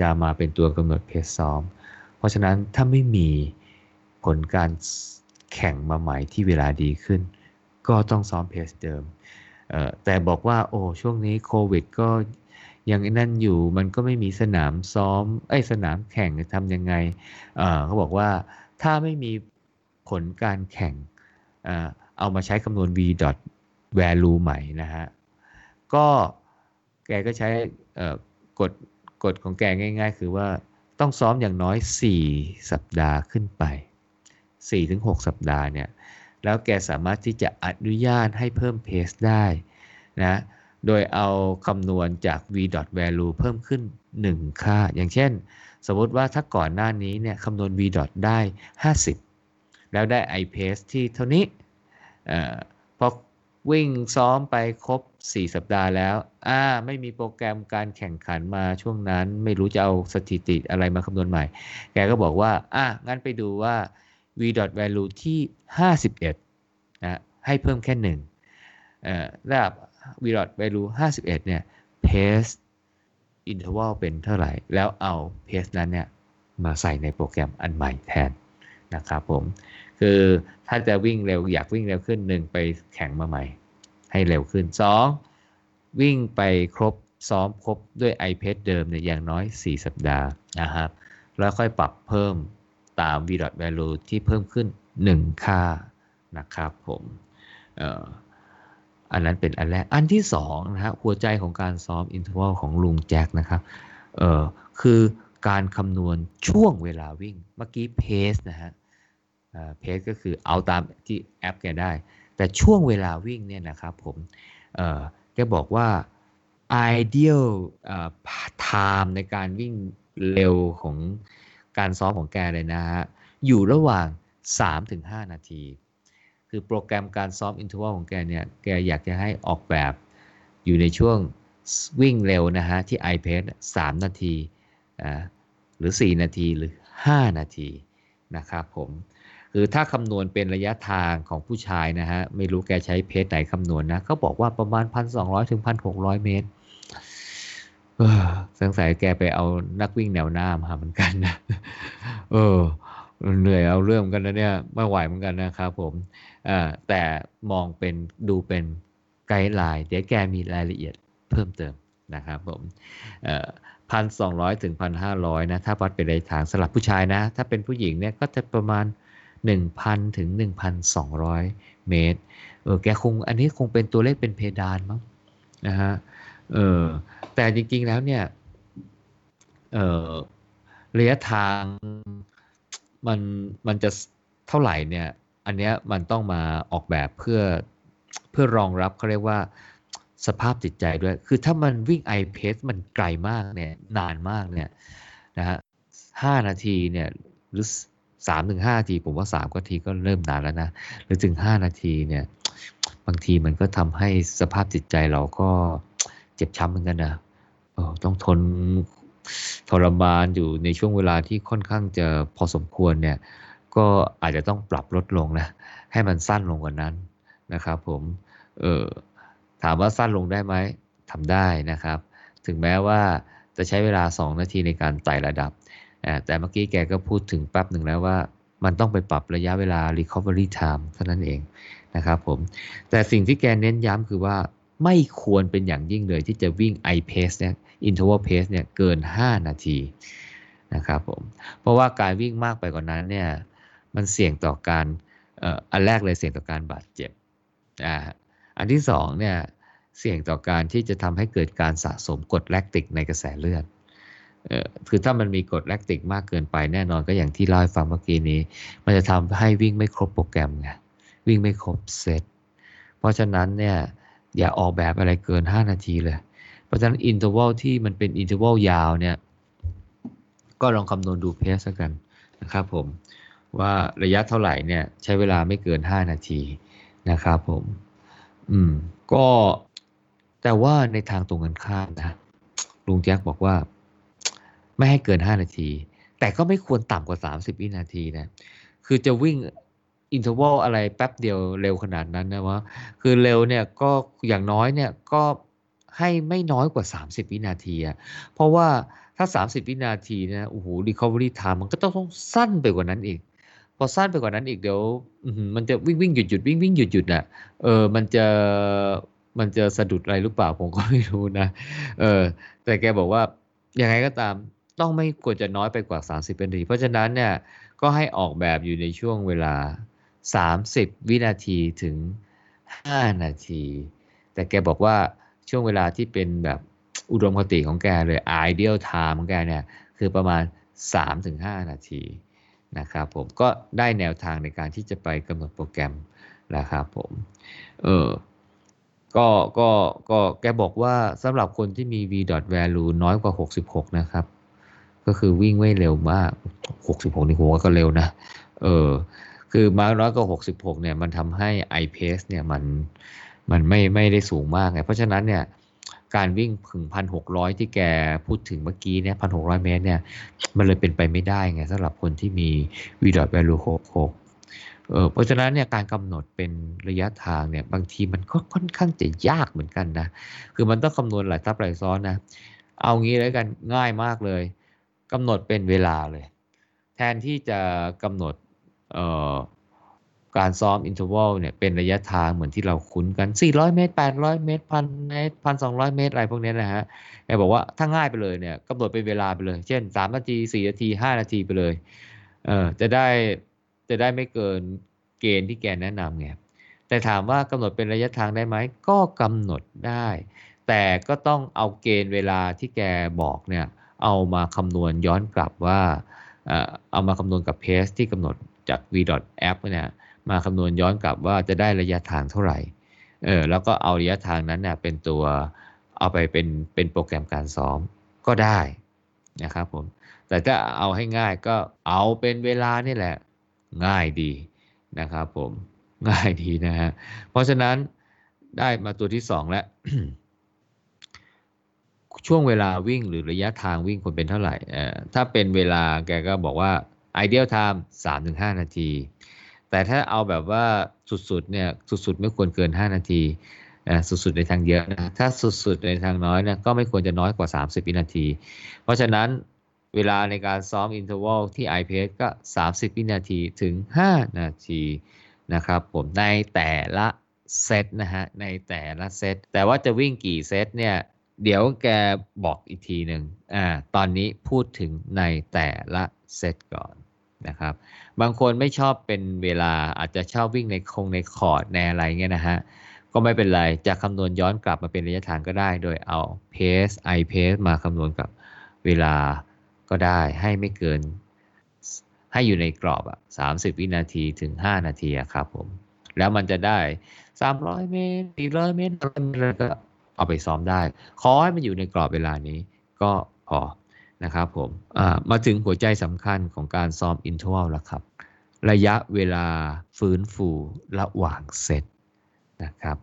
จะมาเป็นตัวกำหนดเพสซ้อม เพราะฉะนั้นถ้าไม่มีผลการแข่งมาใหม่ที่เวลาดีขึ้น ก็ต้องซ้อมเพสเดิม แต่บอกว่าโอ้ช่วงนี้โควิดก็ยังนั่นอยู่มันก็ไม่มีสนามซ้อมไอ้สนามแข่งทำยังไงเขาบอกว่าถ้าไม่มีผลการแข่งเอามาใช้คำนวณ v. value ใหม่นะฮะ ก็ แกก็ใช้กฎกฎของแกง่าย ๆ คือว่าต้องซ้อมอย่างน้อย 4 สัปดาห์ขึ้นไป 4-6 สัปดาห์เนี่ยแล้วแกสามารถที่จะอนุญาตให้เพิ่มเพสได้นะโดยเอาคำนวณจาก v. value เพิ่มขึ้น 1 ค่า อย่างเช่น สมมติว่าถ้าก่อนหน้านี้เนี่ยคำนวณ v ได้ 50 แล้วได้ i pace ที่เท่านี้พอ วิ่งซ้อมไปครบ 4 สัปดาห์แล้ว อ่า ไม่มีโปรแกรมการแข่งขันมาช่วงนั้น ไม่รู้จะเอาสถิติอะไรมาคำนวณใหม่ แกก็บอกว่า อะ งั้นไปดูว่า v value ที่ 51 นะ ให้เพิ่มแค่หนึ่งเอ่อระดับ v value 51 เนี่ย pace interval เป็นเท่าไหร่ แล้วเอา pace นั้นเนี่ย มาใส่ในโปรแกรมอันใหม่แทนนะครับผม คือถ้าจะวิ่งเร็วอยากวิ่งเร็วขึ้นหนึ่งไปแข่งมาใหม่ ให้เร็วขึ้น 2. วิ่งไปครบซ้อมครบด้วย iPad เดิมเนี่ยอย่างน้อย 4 สัปดาห์นะครับแล้วค่อยปรับเพิ่มตาม v value ที่เพิ่มขึ้น 1 ค่านะครับผมอันนั้นเป็นอันแรก อันที่2นะฮะหัวใจของการซ้อมอินเทอร์วัลของลุงแจ็คนะครับคือการคำนวณช่วงเวลาวิ่ง เมื่อกี้ pace นะฮะ pace ก็คือเอาตามที่แอปแกได้ แต่ช่วงเวลาวิ่งเนี่ยนะครับผมแกบอกว่า ideal time ในการวิ่งเร็วของการซ้อมของแกเลยนะฮะ อยู่ระหว่าง 3-5 นาที คือโปรแกรมการซ้อม interval ของแกเนี่ย แกอยากจะให้ออกแบบอยู่ในช่วงวิ่งเร็วนะฮะ ที่ iPad 3 นาที หรือ 4 นาทีหรือ 5 นาทีนะครับผม คือถ้าคำนวณเป็นระยะทางของผู้ชายนะฮะ ไม่รู้แกใช้เพจไหนคำนวณนะเขาบอกว่าประมาณ 1,200 ถึง 1,600 เมตรสงสัยแกไปเอานักวิ่งแนวหน้ามาเหมือนกันนะ เออ เหนื่อยเอาเรื่องกันนะเนี่ย ไม่ไหวเหมือนกันนะครับผมอแต่มองเป็นดูเป็นไกด์ไลน์ เดี๋ยวแกมีรายละเอียดเพิ่มเติมนะครับผมพันสองร้อยถึงพันห้าร้อยนะ ถ้าวัดเป็นระยะทางสำหรับผู้ชายนะ ถ้าเป็นผู้หญิงเนี่ยก็จะประมาณ 1,000 ถึง 1,200 เมตร เออ แกคง อันนี้คงเป็นตัวเลขเป็นเพดานมั้งนะฮะ เออ แต่จริง ๆ แล้วเนี่ย เออระยะทางมัน มันจะเท่าไหร่เนี่ย อันเนี้ยมันต้องมาออกแบบเพื่อ เพื่อรองรับเขาเรียกว่าสภาพจิตใจด้วย คือถ้ามันวิ่งไอเพสมันไกลมากเนี่ย นานมากเนี่ยนะฮะห้านาทีเนี่ยหรือ สามถึงห้านาที ผมว่าสามนาทีก็เริ่มนานแล้วนะ หรือถึงห้านาทีเนี่ย บางทีมันก็ทำให้สภาพจิตใจเราก็เจ็บช้ำเหมือนกันนะต้องทนทรมานอยู่ในช่วงเวลาที่ค่อนข้างจะพอสมควรเนี่ย ก็อาจจะต้องปรับลดลงนะ ให้มันสั้นลงกว่านั้นนะครับผม เออถามว่าสั้นลงได้ไหมทำได้นะครับ ถึงแม้ว่าจะใช้เวลา 2 นาทีในการไต่ระดับ แต่เมื่อกี้แกก็พูดถึงแป๊บหนึ่งแล้วว่ามันต้องไปปรับระยะเวลา recovery time เท่านั้นเองนะครับผม แต่สิ่งที่แกเน้นย้ำคือว่าไม่ควรเป็นอย่างยิ่งเลยที่จะวิ่ง i pace เนี่ย interval pace เนี่ยเกิน 5 นาทีนะครับผม เพราะว่าการวิ่งมากไปกว่านนั้นเนี่ยมันเสี่ยงต่อการอันแรกเลยเสี่ยงต่อการบาดเจ็บอ่าอันที่สองเนี่ยเสี่ยงต่อการที่จะทำให้เกิดการสะสมกรดแลคติกในกระแสเลือด คือถ้ามันมีกรดแลคติกมากเกินไปแน่นอนก็อย่างที่เล่าให้ฟังเมื่อกี้นี้ มันจะทำให้วิ่งไม่ครบโปรแกรมไงวิ่งไม่ครบเซตเพราะฉะนั้นเนี่ยอย่าออกแบบอะไรเกิน 5 นาทีเลย เพราะฉะนั้น interval ที่มันเป็น interval ยาวเนี่ยก็ลองคำนวณดู pace กันนะครับผมว่าระยะเท่าไหร่เนี่ยใช้เวลาไม่เกิน 5 นาทีนะครับผม อืม ก็แต่ว่าในทางตรงกันข้ามนะลุงแจ็คบอกว่า ไม่ให้เกิน 5 นาที แต่ก็ไม่ควรต่ำกว่า 30 วินาทีนะ คือจะวิ่งอินเทอร์วัลอะไรแป๊บเดียวเร็วขนาดนั้นนะว่าคือเร็วเนี่ยก็อย่างน้อยเนี่ยก็ให้ไม่น้อยกว่า 30 วินาทีอะเพราะว่าถ้า 30 วินาทีนะโอ้โห recovery time มันก็ต้องสั้นไปกว่านั้นอีก พอสั้นไปกว่านั้นอีกเดี๋ยวมันจะวิ่งวิ่งหยุดหยุดวิ่งวิ่งหยุดหยุดน่ะเออมันจะมันจะสะดุดอะไรหรือเปล่าผมก็ไม่รู้นะ เออแต่แกบอกว่ายังไงก็ตาม ต้องไม่ควรจะน้อยไปกว่า 30นาที เพราะฉะนั้นเนี่ยก็ให้ออกแบบอยู่ในช่วงเวลา 30 วินาทีถึง 5 นาที แต่แกบอกว่าช่วงเวลาที่เป็นแบบอุดมคติของแกเลย ideal time ของแกเนี่ยคือประมาณ 3-5 นาทีนะครับผมก็ได้แนวทางในการที่จะไปกำหนดโปรแกรมนะครับผมเออก็ก็ก็แกบอกว่าสำหรับคนที่มี v value น้อยกว่า 66 นะครับ ก็คือวิ่งไม่เร็วมาก 66 นี่ผมว่าก็เร็วนะ เออ คือมาน้อยกว่า66 เนี่ย มันทำให้ i pace เนี่ย มัน มันไม่ ไม่ได้สูงมากไง เพราะฉะนั้นเนี่ย การวิ่งถึงพันหกร้อยที่แกพูดถึงเมื่อกี้เนี่ยพันหกร้อยเมตรเนี่ย มันเลยเป็นไปไม่ได้ไงสำหรับคนที่มี v dot value หกหกเออเพราะฉะนั้นเนี่ยการกำหนดเป็นระยะทางเนี่ยบางทีมันก็ค่อนข้างจะยากเหมือนกันนะ คือมันต้องคำนวณหลายทับหลายซ้อนนะ เอางี้แล้วกันง่ายมากเลย กำหนดเป็นเวลาเลย แทนที่จะกำหนดการซ้อมอินเทอร์วัลเนี่ยเป็นระยะทางเหมือนที่เราคุ้นกัน 400 เมตร 800 เมตรพันเมตรพันสองเมตร อะไรพวกนี้นะฮะแกบอกว่าถ้าง่ายไปเลยเนี่ยกำหนดเป็นเวลาไปเลย เช่น 3 นาที 4 นาที 5 นาทีไปเลยเออจะได้จะได้ไม่เกินเกณฑ์ที่แกแนะนำไงแต่ถามว่ากำหนดเป็นระยะทางได้ไหม ก็กำหนดได้ แต่ก็ต้องเอาเกณฑ์เวลาที่แกบอกเนี่ย เอามาคำนวณย้อนกลับว่าเอามาคำนวณกับเพสที่กำหนดจาก v.app เนี่ยมาคำนวณย้อนกลับว่าจะได้ระยะทางเท่าไหร่เออแล้วก็เอาระยะทางนั้นเนี่ยเป็นตัวเอาไปเป็นเป็นโปรแกรมการซ้อมก็ได้นะครับผมแต่ถ้าเอาให้ง่ายก็เอาเป็นเวลานี่แหละง่ายดีนะครับผมง่ายดีนะฮะเพราะฉะนั้นได้มาตัวที่สองแล้ว ช่วงเวลาวิ่งหรือระยะทางวิ่งควรเป็นเท่าไหร่ถ้าเป็นเวลาแกก็บอกว่า ideal time 3-5 นาที แต่ถ้าเอาแบบว่าสุดๆเนี่ยสุดๆ ไม่ควรเกิน 5 นาทีสุดๆ ในทางเยอะนะถ้าสุดๆ ในทางน้อยเนี่ยก็ไม่ควรจะน้อยกว่า 30 วินาที เพราะฉะนั้นเวลาในการซ้อมอินเทอร์วัลที่ iPace ก็ 30 วินาทีถึง 5 นาทีนะครับผมในแต่ละเซตนะฮะในแต่ละเซตแต่ว่าจะวิ่งกี่เซตเนี่ย เดี๋ยวแกบอกอีกทีหนึ่งอ่าตอนนี้พูดถึงในแต่ละเซตก่อนนะครับ บางคนไม่ชอบเป็นเวลาอาจจะชอบวิ่งในคงในคอร์ดในอะไรเงี้ยนะฮะ ก็ไม่เป็นไร จะคำนวณย้อนกลับมาเป็นระยะทางก็ได้ โดยเอาเพสไอเพสมาคำนวณกับเวลาก็ได้ให้ไม่เกิน ให้อยู่ในกรอบอะสามสิบวินาทีถึงห้านาทีครับผม แล้วมันจะได้สามร้อยเมตรสี่ร้อยเมตรอะไรก็ เอาไปซ้อมได้ ขอให้มันอยู่ในกรอบเวลานี้ก็พอนะครับผมมาถึงหัวใจสำคัญของการซ้อมอินทวัลแล้วครับ ระยะเวลาฟื้นฟูระหว่างเซตนะครับ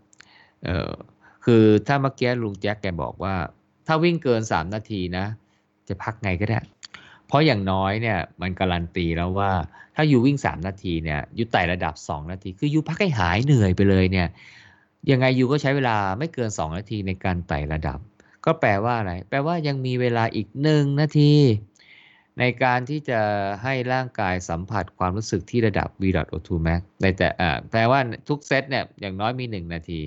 คือถ้าเมื่อกี้ลุงแจ็คแกบอกว่า ถ้าวิ่งเกิน 3 นาทีนะ จะพักไงก็ได้ เพราะอย่างน้อยเนี่ยมันการันตีแล้วว่าถ้าอยู่วิ่ง 3 นาทีเนี่ยอยู่ไต่ระดับ 2 นาที คืออยู่พักให้หายเหนื่อยไปเลยเนี่ย ยังไงยูก็ใช้เวลาไม่เกิน 2 นาทีในการไต่ระดับ ก็แปลว่าอะไร แปลว่ายังมีเวลาอีก1นาที ในการที่จะให้ร่างกายสัมผัสความรู้สึกที่ระดับ V.O2 max ในแต่แปลว่าทุกเซตเนี่ยอย่างน้อยมี 1 นาที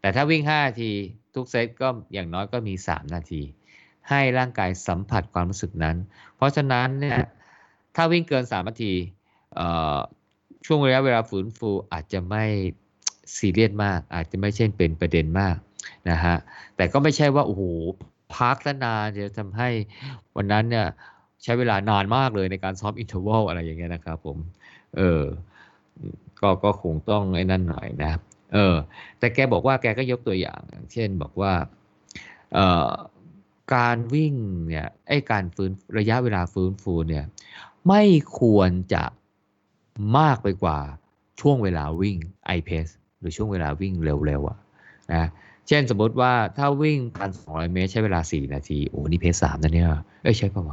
แต่ถ้าวิ่ง 5 นาที ทุกเซตก็อย่างน้อยก็มี 3 นาที ให้ร่างกายสัมผัสความรู้สึกนั้น เพราะฉะนั้นเนี่ยถ้าวิ่งเกิน 3 นาทีช่วงระยะเวลาฝืนฟูอาจจะไม่ ซีเรียสมาก อาจจะไม่ใช่เป็นประเด็นมากนะฮะแต่ก็ไม่ใช่ว่าโอ้โหพักซะนานจะทำให้วันนั้นเนี่ยใช้เวลานานมากเลยในการซ้อม interval อะไรอย่างเงี้ยนะครับผมเออก็ก็คงต้องไอ้นั่นหน่อยนะเออแต่แกบอกว่าแกก็ยกตัวอย่าง เช่นบอกว่าเอ่อการวิ่งเนี่ยไอ้การฟื้นระยะเวลาฟื้นฟูเนี่ยไม่ควรจะมากไปกว่าช่วงเวลาวิ่ง i p a c e หรือช่วงเวลาวิ่งเร็วๆอะนะเช่นสมมติว่าถ้าวิ่งพันสองร้อยเมตร ใช้เวลาสี่นาทีโอ้นี่เพสสามนะเนี่ยเอ้ยใช่ป่าว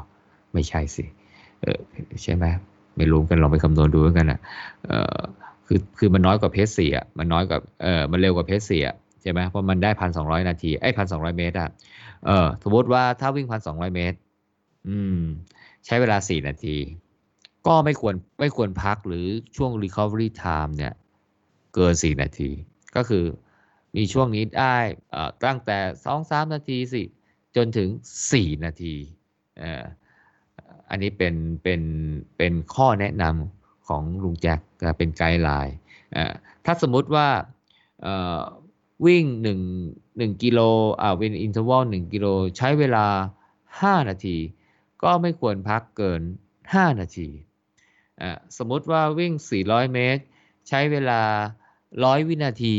ไม่ใช่สิเออใช่ไหมไม่รู้กันลองไปคำนวณดูกันนะเออคือคือมันน้อยกว่าเพสสี่อะมันน้อยกว่าเออมันเร็วกว่าเพสสี่อะใช่ไหมเพราะมันได้พันสองร้อยนาทีไอ้พันสองร้อยเมตรอะเออสมมติว่าถ้าวิ่งพันสองร้อยเมตร อืม ใช้เวลาสี่นาที ก็ไม่ควรไม่ควรพักหรือช่วง recovery time เนี่ย เกินสี่นาที ก็คือมีช่วงนี้ได้ตั้งแต่สองสามนาทีสิจนถึงสี่นาทีอันนี้เป็นเป็นเป็นข้อแนะนำของลุงแจ็คเป็นไกด์ไลน์ถ้าสมมุติว่าวิ่ง 1 1กิโลอ่าวิ่งอินเทอร์วัล1กิโลใช้เวลา 5 นาที ก็ไม่ควรพักเกิน 5 นาที สมมติว่าวิ่ง 400 เมตร ใช้เวลา 100วินาที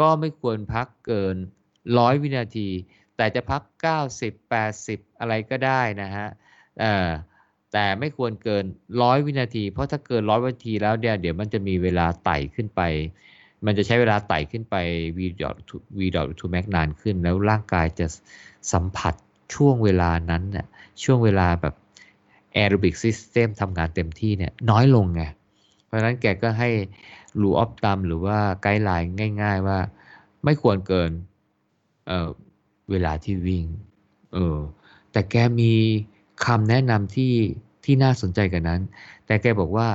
ก็ไม่ควรพักเกิน100วินาที แต่จะพัก 90 80 อะไรก็ได้นะฮะแต่ไม่ควรเกินร้อยวินาที เพราะถ้าเกินร้อยวินาทีแล้วเดี๋ยวเดี๋ยวมันจะมีเวลาไต่ขึ้นไป มันจะใช้เวลาไต่ขึ้นไป VV dot O2 max นานขึ้น แล้วร่างกายจะสัมผัสช่วงเวลานั้นเนี่ยช่วงเวลาแบบ aerobic system ทำงานเต็มที่เนี่ยน้อยลงไง เพราะฉะนั้นแกก็ให้ rule of thumb หรือว่า guideline ง่าย ๆ ว่า ไม่ควรเกินเเวลาที่วิ่ง เออ แต่แกมีคำแนะนำที่ที่น่าสนใจกันนั้น แต่แกบอกว่า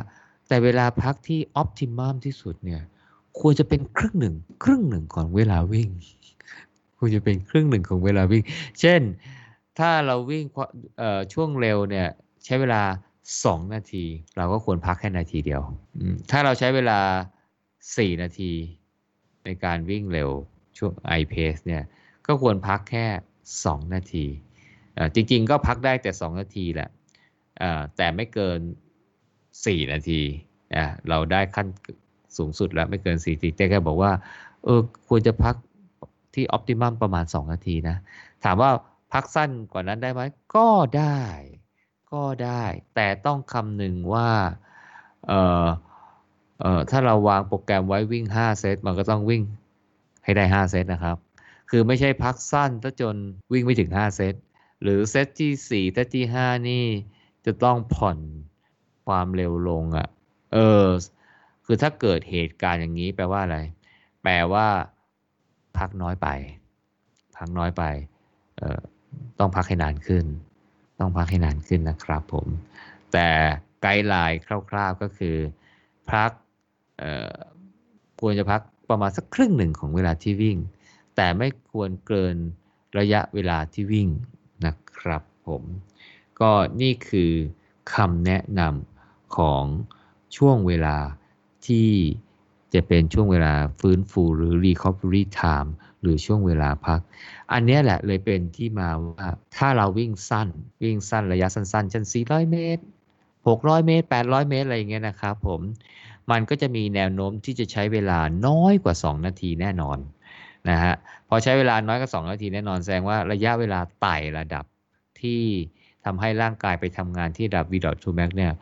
แต่เวลาพักที่ออพติมัมที่สุดเนี่ย ควรจะเป็นครึ่งหนึ่ง ครึ่งหนึ่งของเวลาวิ่ง ควรจะเป็นครึ่งหนึ่งของเวลาวิ่ง เช่น ถ้าเราวิ่งช่วงเร็วเนี่ย ใช้เวลา 2 นาที เราก็ควรพักแค่นาทีเดียว ถ้าเราใช้เวลา 4 นาที ในการวิ่งเร็วช่วง i pace เนี่ยก็ควรพักแค่ 2 นาที จริงๆ ก็พักได้แต่ 2 นาทีแหละแต่ไม่เกิน 4 นาทีเราได้ขั้นสูงสุดแล้วไม่เกิน 4 นาทีแต่แกบอกว่าเออควรจะพักที่ออพติมัมประมาณ 2 นาทีนะ ถามว่าพักสั้นกว่านั้นได้ไหมก็ได้ ก็ได้ แต่ต้องคำหนึ่งว่าเออเออถ้าเราวางโปรแกรมไว้วิ่ง 5 เซต มันก็ต้องวิ่งให้ได้ 5 เซตนะครับ คือไม่ใช่พักสั้นถ้าจนวิ่งไม่ถึง 5 เซต หรือเซตที่สี่เซตที่ห้านี่จะต้องผ่อนความเร็วลงอะ่ะ เออ คือถ้าเกิดเหตุการณ์อย่างนี้แปลว่าอะไร แปลว่าพักน้อยไป พักน้อยไป เออต้องพักให้นานขึ้น ต้องพักให้นานขึ้นนะครับผม แต่ไกด์ไลน์คร่าวๆก็คือพักควรจะพักประมาณสักครึ่งหนึ่งของเวลาที่วิ่ง แต่ไม่ควรเกินระยะเวลาที่วิ่งนะครับผม ก็นี่คือคำแนะนำของช่วงเวลาที่จะเป็นช่วงเวลาฟื้นฟูหรือ recovery time หรือช่วงเวลาพัก อันนี้แหละเลยเป็นที่มาว่าถ้าเราวิ่งสั้น วิ่งสั้นระยะสั้นๆเช่น400 เมตร 600 เมตร 800 เมตร อะไรอย่างเงี้ยนะครับผมมันก็จะมีแนวโน้มที่จะใช้เวลาน้อยกว่า 2 นาทีแน่นอนนะฮะพอใช้เวลาน้อยกว่า 2 นาทีแน่นอนแสดงว่าระยะเวลาไต่ระดับที่ทำให้ร่างกายไปทำงานที่ระดับ v 2 max เนี่ย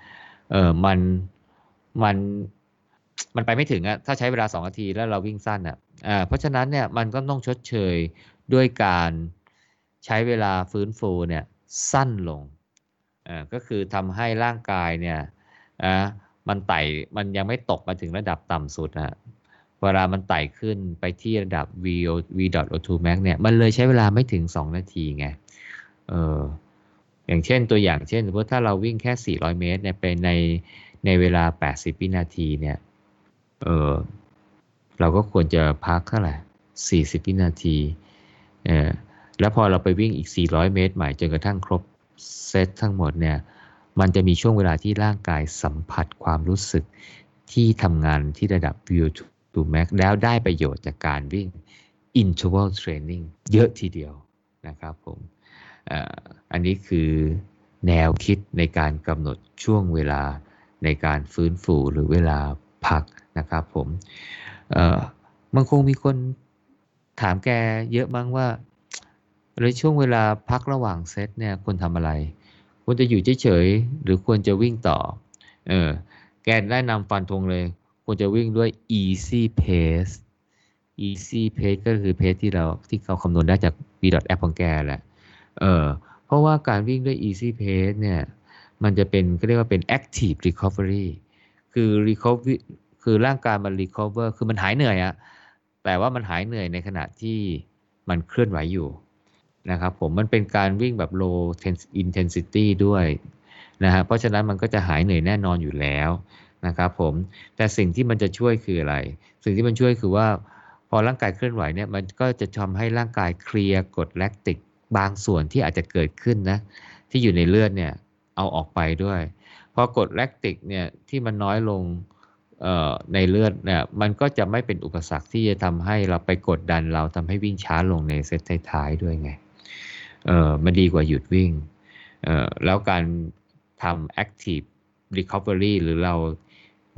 เออมันมัน มันไปไม่ถึงอะถ้าใช้เวลา 2 นาทีแล้วเราวิ่งสั้นอะอ่าเพราะฉะนั้นเนี่ยมันก็ต้องชดเชยด้วยการใช้เวลาฟื้นฟูเนี่ยสั้นลงอ่าก็คือทำให้ร่างกายเนี่ยอ่ามันไต่มันยังไม่ตกมาถึงระดับต่ำสุดนะเวลามันไต่ขึ้นไปที่ระดับ v v o2 max เนี่ยมันเลยใช้เวลาไม่ถึง 2 นาทีไงเอออย่างเช่นตัวอย่างเช่นสมมติถ้าเราวิ่งแค่ 400 เมตรเนี่ยไปในในเวลา 80 วินาทีเนี่ย เออเราก็ควรจะพักเท่าไหร่ 40 วินาทีเออแล้วพอเราไปวิ่งอีก 400 เมตร ใหม่จนกระทั่งครบเซตทั้งหมดเนี่ยมันจะมีช่วงเวลาที่ร่างกายสัมผัสความรู้สึกที่ทำงานที่ระดับ VO2 max แล้วได้ประโยชน์จากการวิ่ง interval training เยอะทีเดียวนะครับผมอันนี้คือแนวคิดในการกำหนดช่วงเวลาในการฟื้นฟูหรือเวลาพัก นะครับผมมันคงมีคนถามแกเยอะมั้งว่าในช่วงเวลาพักระหว่างเซตเนี่ยควรทำอะไร ควรจะอยู่เฉยๆหรือควรจะวิ่งต่อเออแกได้นำฟันธงเลย ควรจะวิ่งด้วย easy pace easy pace ก็คือเพจที่เราที่เขาคำนวณได้จาก v app ของแกแหละเออเพราะว่าการวิ่งด้วย easy pace เนี่ยมันจะเป็นก็เรียกว่าเป็น active recovery คือ recovery คือร่างกายมัน recover คือมันหายเหนื่อยอะแต่ว่ามันหายเหนื่อยในขณะที่มันเคลื่อนไหวอยู่นะครับผมมันเป็นการวิ่งแบบ low intensity ด้วยนะฮะเพราะฉะนั้นมันก็จะหายเหนื่อยแน่นอนอยู่แล้วนะครับผมแต่สิ่งที่มันจะช่วยคืออะไร สิ่งที่มันช่วยคือว่า พอร่างกายเคลื่อนไหวเนี่ยมันก็จะทำให้ร่างกายเคลียร์กรดแลคติกบางส่วนที่อาจจะเกิดขึ้นนะที่อยู่ในเลือดเนี่ยเอาออกไปด้วยพอกรดแลคติกเนี่ยที่มันน้อยลง ในเลือดเนี่ยมันก็จะไม่เป็นอุปสรรคที่จะทำให้เราไปกดดันเราทำให้วิ่งช้าลงในเซตท้ายๆด้วยไงเออมันดีกว่าหยุดวิ่งเออแล้วการทำ active recovery หรือเรา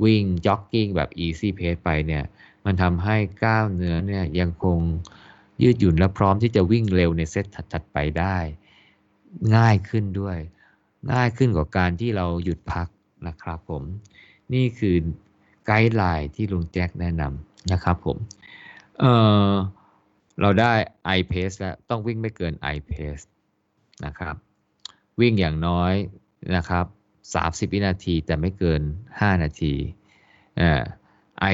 วิ่ง jogging แบบ easy pace ไปเนี่ย มันทำให้กล้ามเนื้อเนี่ยยังคงยืดหยุ่นและพร้อมที่จะวิ่งเร็วในเซตถัดๆไปได้ ง่ายขึ้นด้วย ง่ายขึ้นกว่าการที่เราหยุดพักนะครับผม นี่คือ ไกด์ไลน์ที่ลุงแจ็คแนะนำนะครับผม เออเราได้ i pace แล้วต้องวิ่งไม่เกิน i pace นะครับ วิ่งอย่างน้อยนะครับ30 วินาทีแต่ไม่เกิน 5 นาทีอ่อ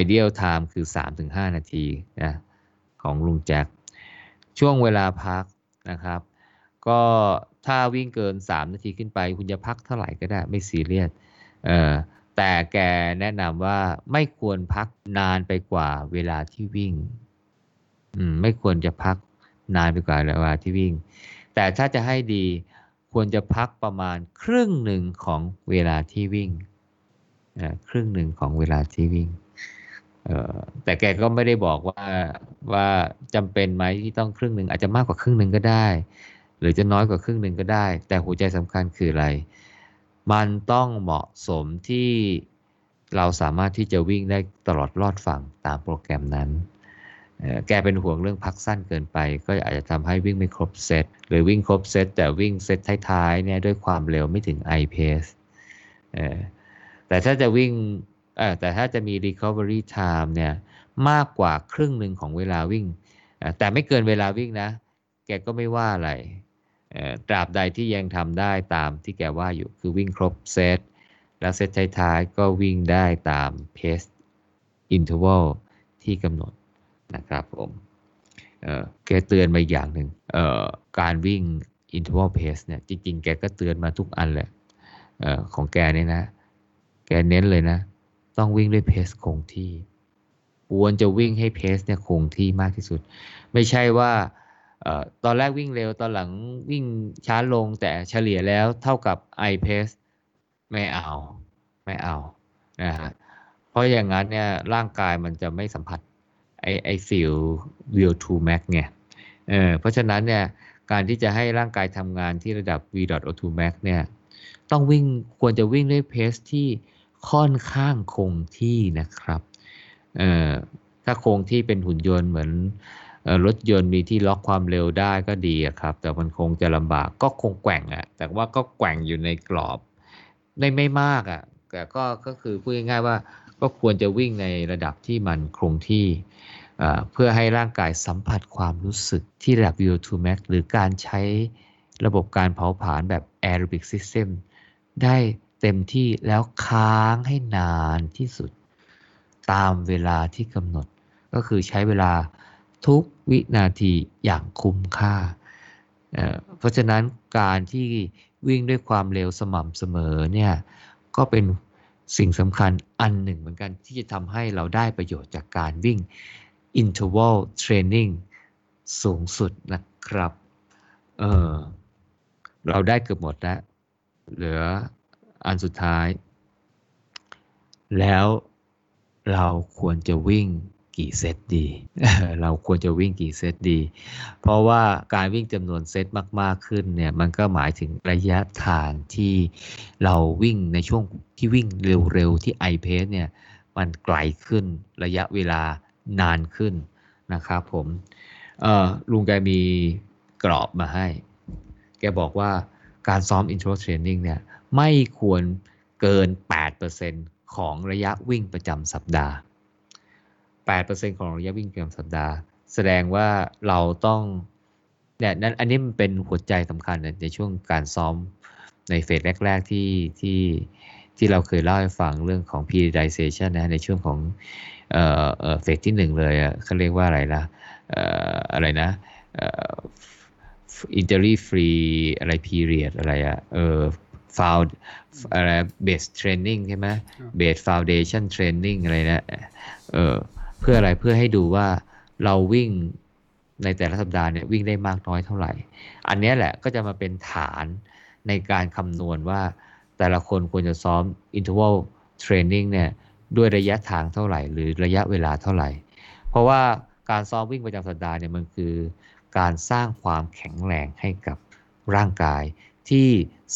ideal time คือ 3-5 นาทีนะของลุงแจ็คช่วงเวลาพักนะครับ ก็ถ้าวิ่งเกิน 3 นาทีขึ้นไป คุณจะพักเท่าไหร่ก็ได้ไม่ซีเรียสเอ่อ แต่แกแนะนำว่าไม่ควรพักนานไปกว่าเวลาที่วิ่ง อืม ไม่ควรจะพักนานไปกว่าเวลาที่วิ่ง แต่ถ้าจะให้ดีควรจะพักประมาณครึ่งหนึ่งของเวลาที่วิ่งครึ่งหนึ่งของเวลาที่วิ่งแต่แกก็ไม่ได้บอกว่าว่าจำเป็นไหมที่ต้องครึ่งหนึ่งอาจจะมากกว่าครึ่งหนึ่งก็ได้ หรือจะน้อยกว่าครึ่งหนึ่งก็ได้ แต่หัวใจสำคัญคืออะไร มันต้องเหมาะสมที่เราสามารถที่จะวิ่งได้ตลอดรอดฝั่งตามโปรแกรมนั้น แกเป็นห่วงเรื่องพักสั้นเกินไป ก็อาจจะทำให้วิ่งไม่ครบเซตหรือวิ่งครบเซตแต่วิ่งเซตท้ายๆเนี่ยด้วยความเร็วไม่ถึง i pace แต่ถ้าจะวิ่งแต่ถ้าจะมี recovery time เนี่ยมากกว่าครึ่งหนึ่งของเวลาวิ่ง แต่ไม่เกินเวลาวิ่งนะ แกก็ไม่ว่าอะไร ตราบใดที่ยังทำได้ตามที่แกว่าอยู่คือวิ่งครบเซตแล้วเซตท้ายๆก็วิ่งได้ตามเพสinterval ที่กำหนดนะครับผมแกเตือนมาอย่างหนึ่งการวิ่ง interval pace เนี่ยจริง ๆ แกก็เตือนมาทุกอันแหละของแกเนี่ยนะ แกเน้นเลยนะ ต้องวิ่งด้วย pace คงที่ควรจะวิ่งให้ pace เนี่ยคงที่มากที่สุด ไม่ใช่ว่า ตอนแรกวิ่งเร็วตอนหลังวิ่งช้าลงแต่เฉลี่ยแล้วเท่ากับ I pace ไม่เอาไม่เอานะฮะเพราะอย่างนั้นเนี่ยร่างกายมันจะไม่สัมผัสไอไอฟิลวิวทูแม็กไงเออเพราะฉะนั้นเนี่ยการที่จะให้ร่างกายทำงานที่ระดับ v.o2 max เนี่ยต้องวิ่งควรจะวิ่งด้วยเพสที่ค่อนข้างคงที่นะครับเอ่อถ้าคงที่เป็นหุ่นยนต์เหมือน รถยนต์มีที่ล็อกความเร็วได้ก็ดีครับ แต่มันคงจะลำบากก็คงแกว่งอะแต่ว่าก็แกว่งอยู่ในกรอบได้ไม่มากอะแต่ก็ก็คือพูดง่ายๆว่าก็ควรจะวิ่งในระดับที่มันคงที่เพื่อให้ร่างกายสัมผัสความรู้สึกที่ระดับ VO2 max หรือการใช้ระบบการเผาผลาญแบบ aerobic system ได้เต็มที่แล้วค้างให้นานที่สุด ตามเวลาที่กำหนด ก็คือใช้เวลา ทุกวินาทีอย่างคุ้มค่า เพราะฉะนั้นการที่วิ่งด้วยความเร็วสม่ำเสมอเนี่ยก็เป็นสิ่งสำคัญอันหนึ่งเหมือนกันที่จะทำให้เราได้ประโยชน์จากการวิ่ง interval training สูงสุดนะครับ เออเราได้เกือบหมดแล้ว เหลืออันสุดท้าย แล้วเราควรจะวิ่ง กี่เซตดี เราควรจะวิ่งกี่เซตดี เพราะว่าการวิ่งจำนวนเซตมาก ๆ ขึ้นเนี่ย มันก็หมายถึงระยะทางที่เราวิ่งในช่วงที่วิ่งเร็ว ๆ ที่ i p a c e เนี่ย มันไกลขึ้นระยะเวลานานขึ้นนะครับผมลุงแกมีกรอบมาให้ แกบอกว่าการซ้อม intro training เนี่ย ไม่ควรเกิน 8%ของระยะวิ่งประจำสัปดาห์ 8%ของระยะวิ่งประจำสัปดาห์ แสดงว่าเราต้องเนี่ยนั่นอันนี้มันเป็นหัวใจสำคัญในช่วงการซ้อมในเฟสแรก ๆ ที่ที่ที่เราเคยเล่าให้ฟังเรื่องของ periodization นะในช่วงของเอ่อเอ่อเฟสที่หนึ่งเลยอะเขาเรียกว่าอะไรนะเอ่ออะไรนะเอ่อ injury free อะไร period อะไรอะเออ found อะไร base training ใช่ไหม base foundation training อะไรนะเออเพื่ออะไรเพื่อให้ดูว่าเราวิ่งในแต่ละสัปดาห์เนี่ยวิ่งได้มากน้อยเท่าไหร่ อันนี้แหละก็จะมาเป็นฐานในการคำนวณว่าแต่ละคนควรจะซ้อม interval training เนี่ยด้วยระยะทางเท่าไหร่ หรือระยะเวลาเท่าไหร่ เพราะว่าการซ้อมวิ่งประจำสัปดาห์เนี่ยมันคือ การสร้างความแข็งแรงให้กับร่างกาย ที่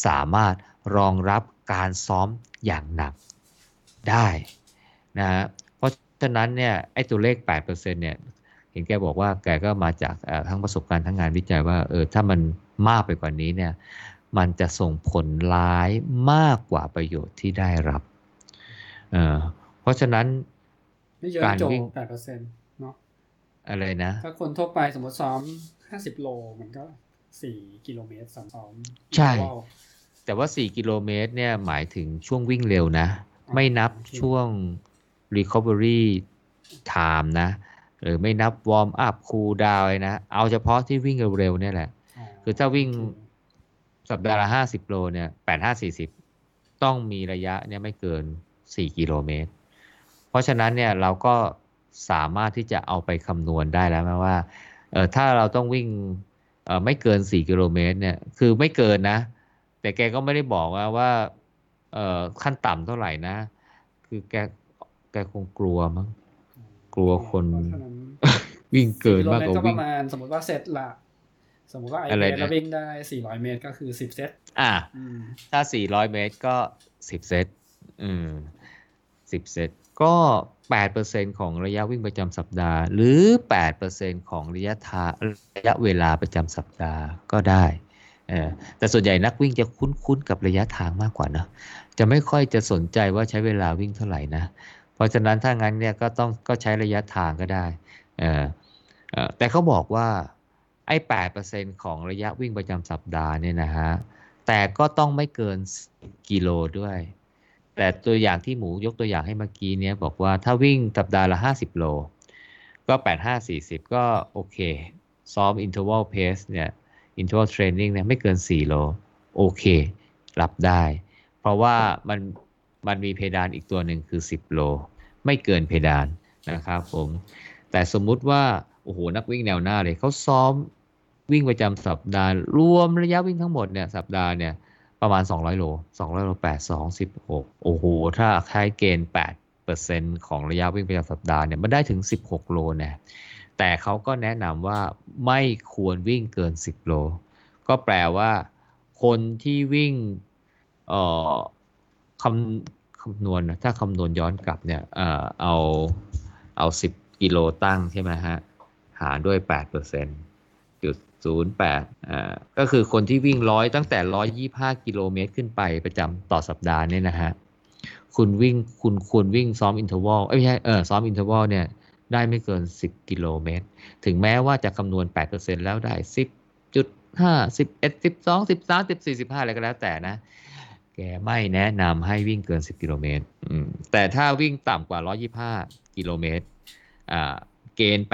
สามารถรองรับการซ้อมอย่างหนักได้นะเพราะ ฉะนั้นเนี่ยไอ้ตัวเลข8%เนี่ยเห็นแกบอกว่าแกก็มาจากทั้งประสบการณ์ทั้งงานวิจัยว่าเออถ้ามันมากไปกว่านี้เนี่ยมันจะส่งผลร้ายมากกว่าประโยชน์ที่ได้รับเเพราะฉะนั้นการวิ่งแปดเปอร์เซ็นต์เนาะอะไรนะ ถ้าคนทั่วไปสมมติซ้อมห้าสิบโลมันก็สี่กิโลเมตรซ้อม ใช่ แต่ว่าสี่กิโลเมตรเนี่ยหมายถึงช่วงวิ่งเร็วนะ ไม่นับช่วง recovery time นะ หรือไม่นับ warm up cool down นะ เอาเฉพาะที่วิ่งเร็วๆเนี่ยแหละ คือถ้าวิ่งสัปดาห์ละห้าสิบโลเนี่ยแปดห้าสี่สิบต้องมีระยะเนี่ยไม่เกินสี่กิโลเมตร เพราะฉะนั้นเนี่ยเราก็สามารถที่จะเอาไปคำนวณได้แล้วนะว่าเออถ้าเราต้องวิ่งเออไม่เกินสี่กิโลเมตรเนี่ยคือไม่เกินนะ แต่แกก็ไม่ได้บอกว่าว่าเออขั้นต่ำเท่าไหร่นะ คือแก แกคงกลัวมั้งกลัวคน วิ่งเกินมากกว่าวิ่งประมาณสมมติว่าเซตละสมมติว่าไอเมตรวิ่งได้400เมตรก็คือ10เซตอ่าถ้า400เมตรก็10เซตอืม10เซตก็8%ของระยะวิ่งประจำสัปดาห์ หรือ8%ของระยะทางระยะเวลาประจำสัปดาห์ก็ได้เออแต่ส่วนใหญ่นักวิ่งจะคุ้นๆกับระยะทางมากกว่านะ จะไม่ค่อยจะสนใจว่าใช้เวลาวิ่งเท่าไหร่นะ เพราะฉะนั้นถ้างั้นเนี่ยก็ต้องก็ใช้ระยะทางก็ได้แต่เขาบอกว่าไอ้แปดเปอร์เซ็นของระยะวิ่งประจำสัปดาห์เนี่ยนะฮะ แต่ก็ต้องไม่เกินกิโลด้วย แต่ตัวอย่างที่หมูยกตัวอย่างให้เมื่อกี้เนี้ยบอกว่าถ้าวิ่งสัปดาห์ละห้าสิบโล ก็แปดห้าสี่สิบก็โอเค ซ้อม interval pace เนี่ย interval training เนี่ยไม่เกินสี่โล โอเค รับได้ เพราะว่ามัน มันมีเพดานอีกตัวหนึ่งคือ 10 โล ไม่เกินเพดานนะครับผมแต่สมมุติว่าโอ้โหนักวิ่งแนวหน้าเลยเขาซ้อมวิ่งประจำสัปดาห์ รวมระยะวิ่งทั้งหมดเนี่ยสัปดาห์เนี่ยประมาณ 200 โล 200 โล 8 2 16 โอ้โห ถ้าใช้เกณฑ์8 8%ของระยะวิ่งประจำสัปดาห์เนี่ยมันได้ถึง 16 โลเนี่ยแต่เขาก็แนะนำว่าไม่ควรวิ่งเกิน 10 โล ก็แปลว่าคนที่วิ่งเอ่อ คำคำนวณนะถ้าคำนวณย้อนกลับเนี่ยเอ่อเอาเอา10กิโลตั้งใช่ไหมฮะ หารด้วย8%จุดศูนย์แปดอ่าก็คือคนที่วิ่งร้อยตั้งแต่ร้อยยี่สิบห้ากิโลเมตรขึ้นไปประจำต่อสัปดาห์เนี่ยนะฮะ คุณวิ่งคุณควรวิ่งซ้อม interval เอ้ไม่ใช่เออซ้อม interval เนี่ยได้ไม่เกิน 10 กิโลเมตร ถึงแม้ว่าจะคำนวณ 8%แล้วได้ 10.5 11 12 13 14 15 อะไรก็แล้วแต่นะ แกไม่แนะนำให้วิ่งเกิน 10 กิโลเมตรแต่ถ้าวิ่งต่ำกว่า 125 กิโลเมตรเกณฑ์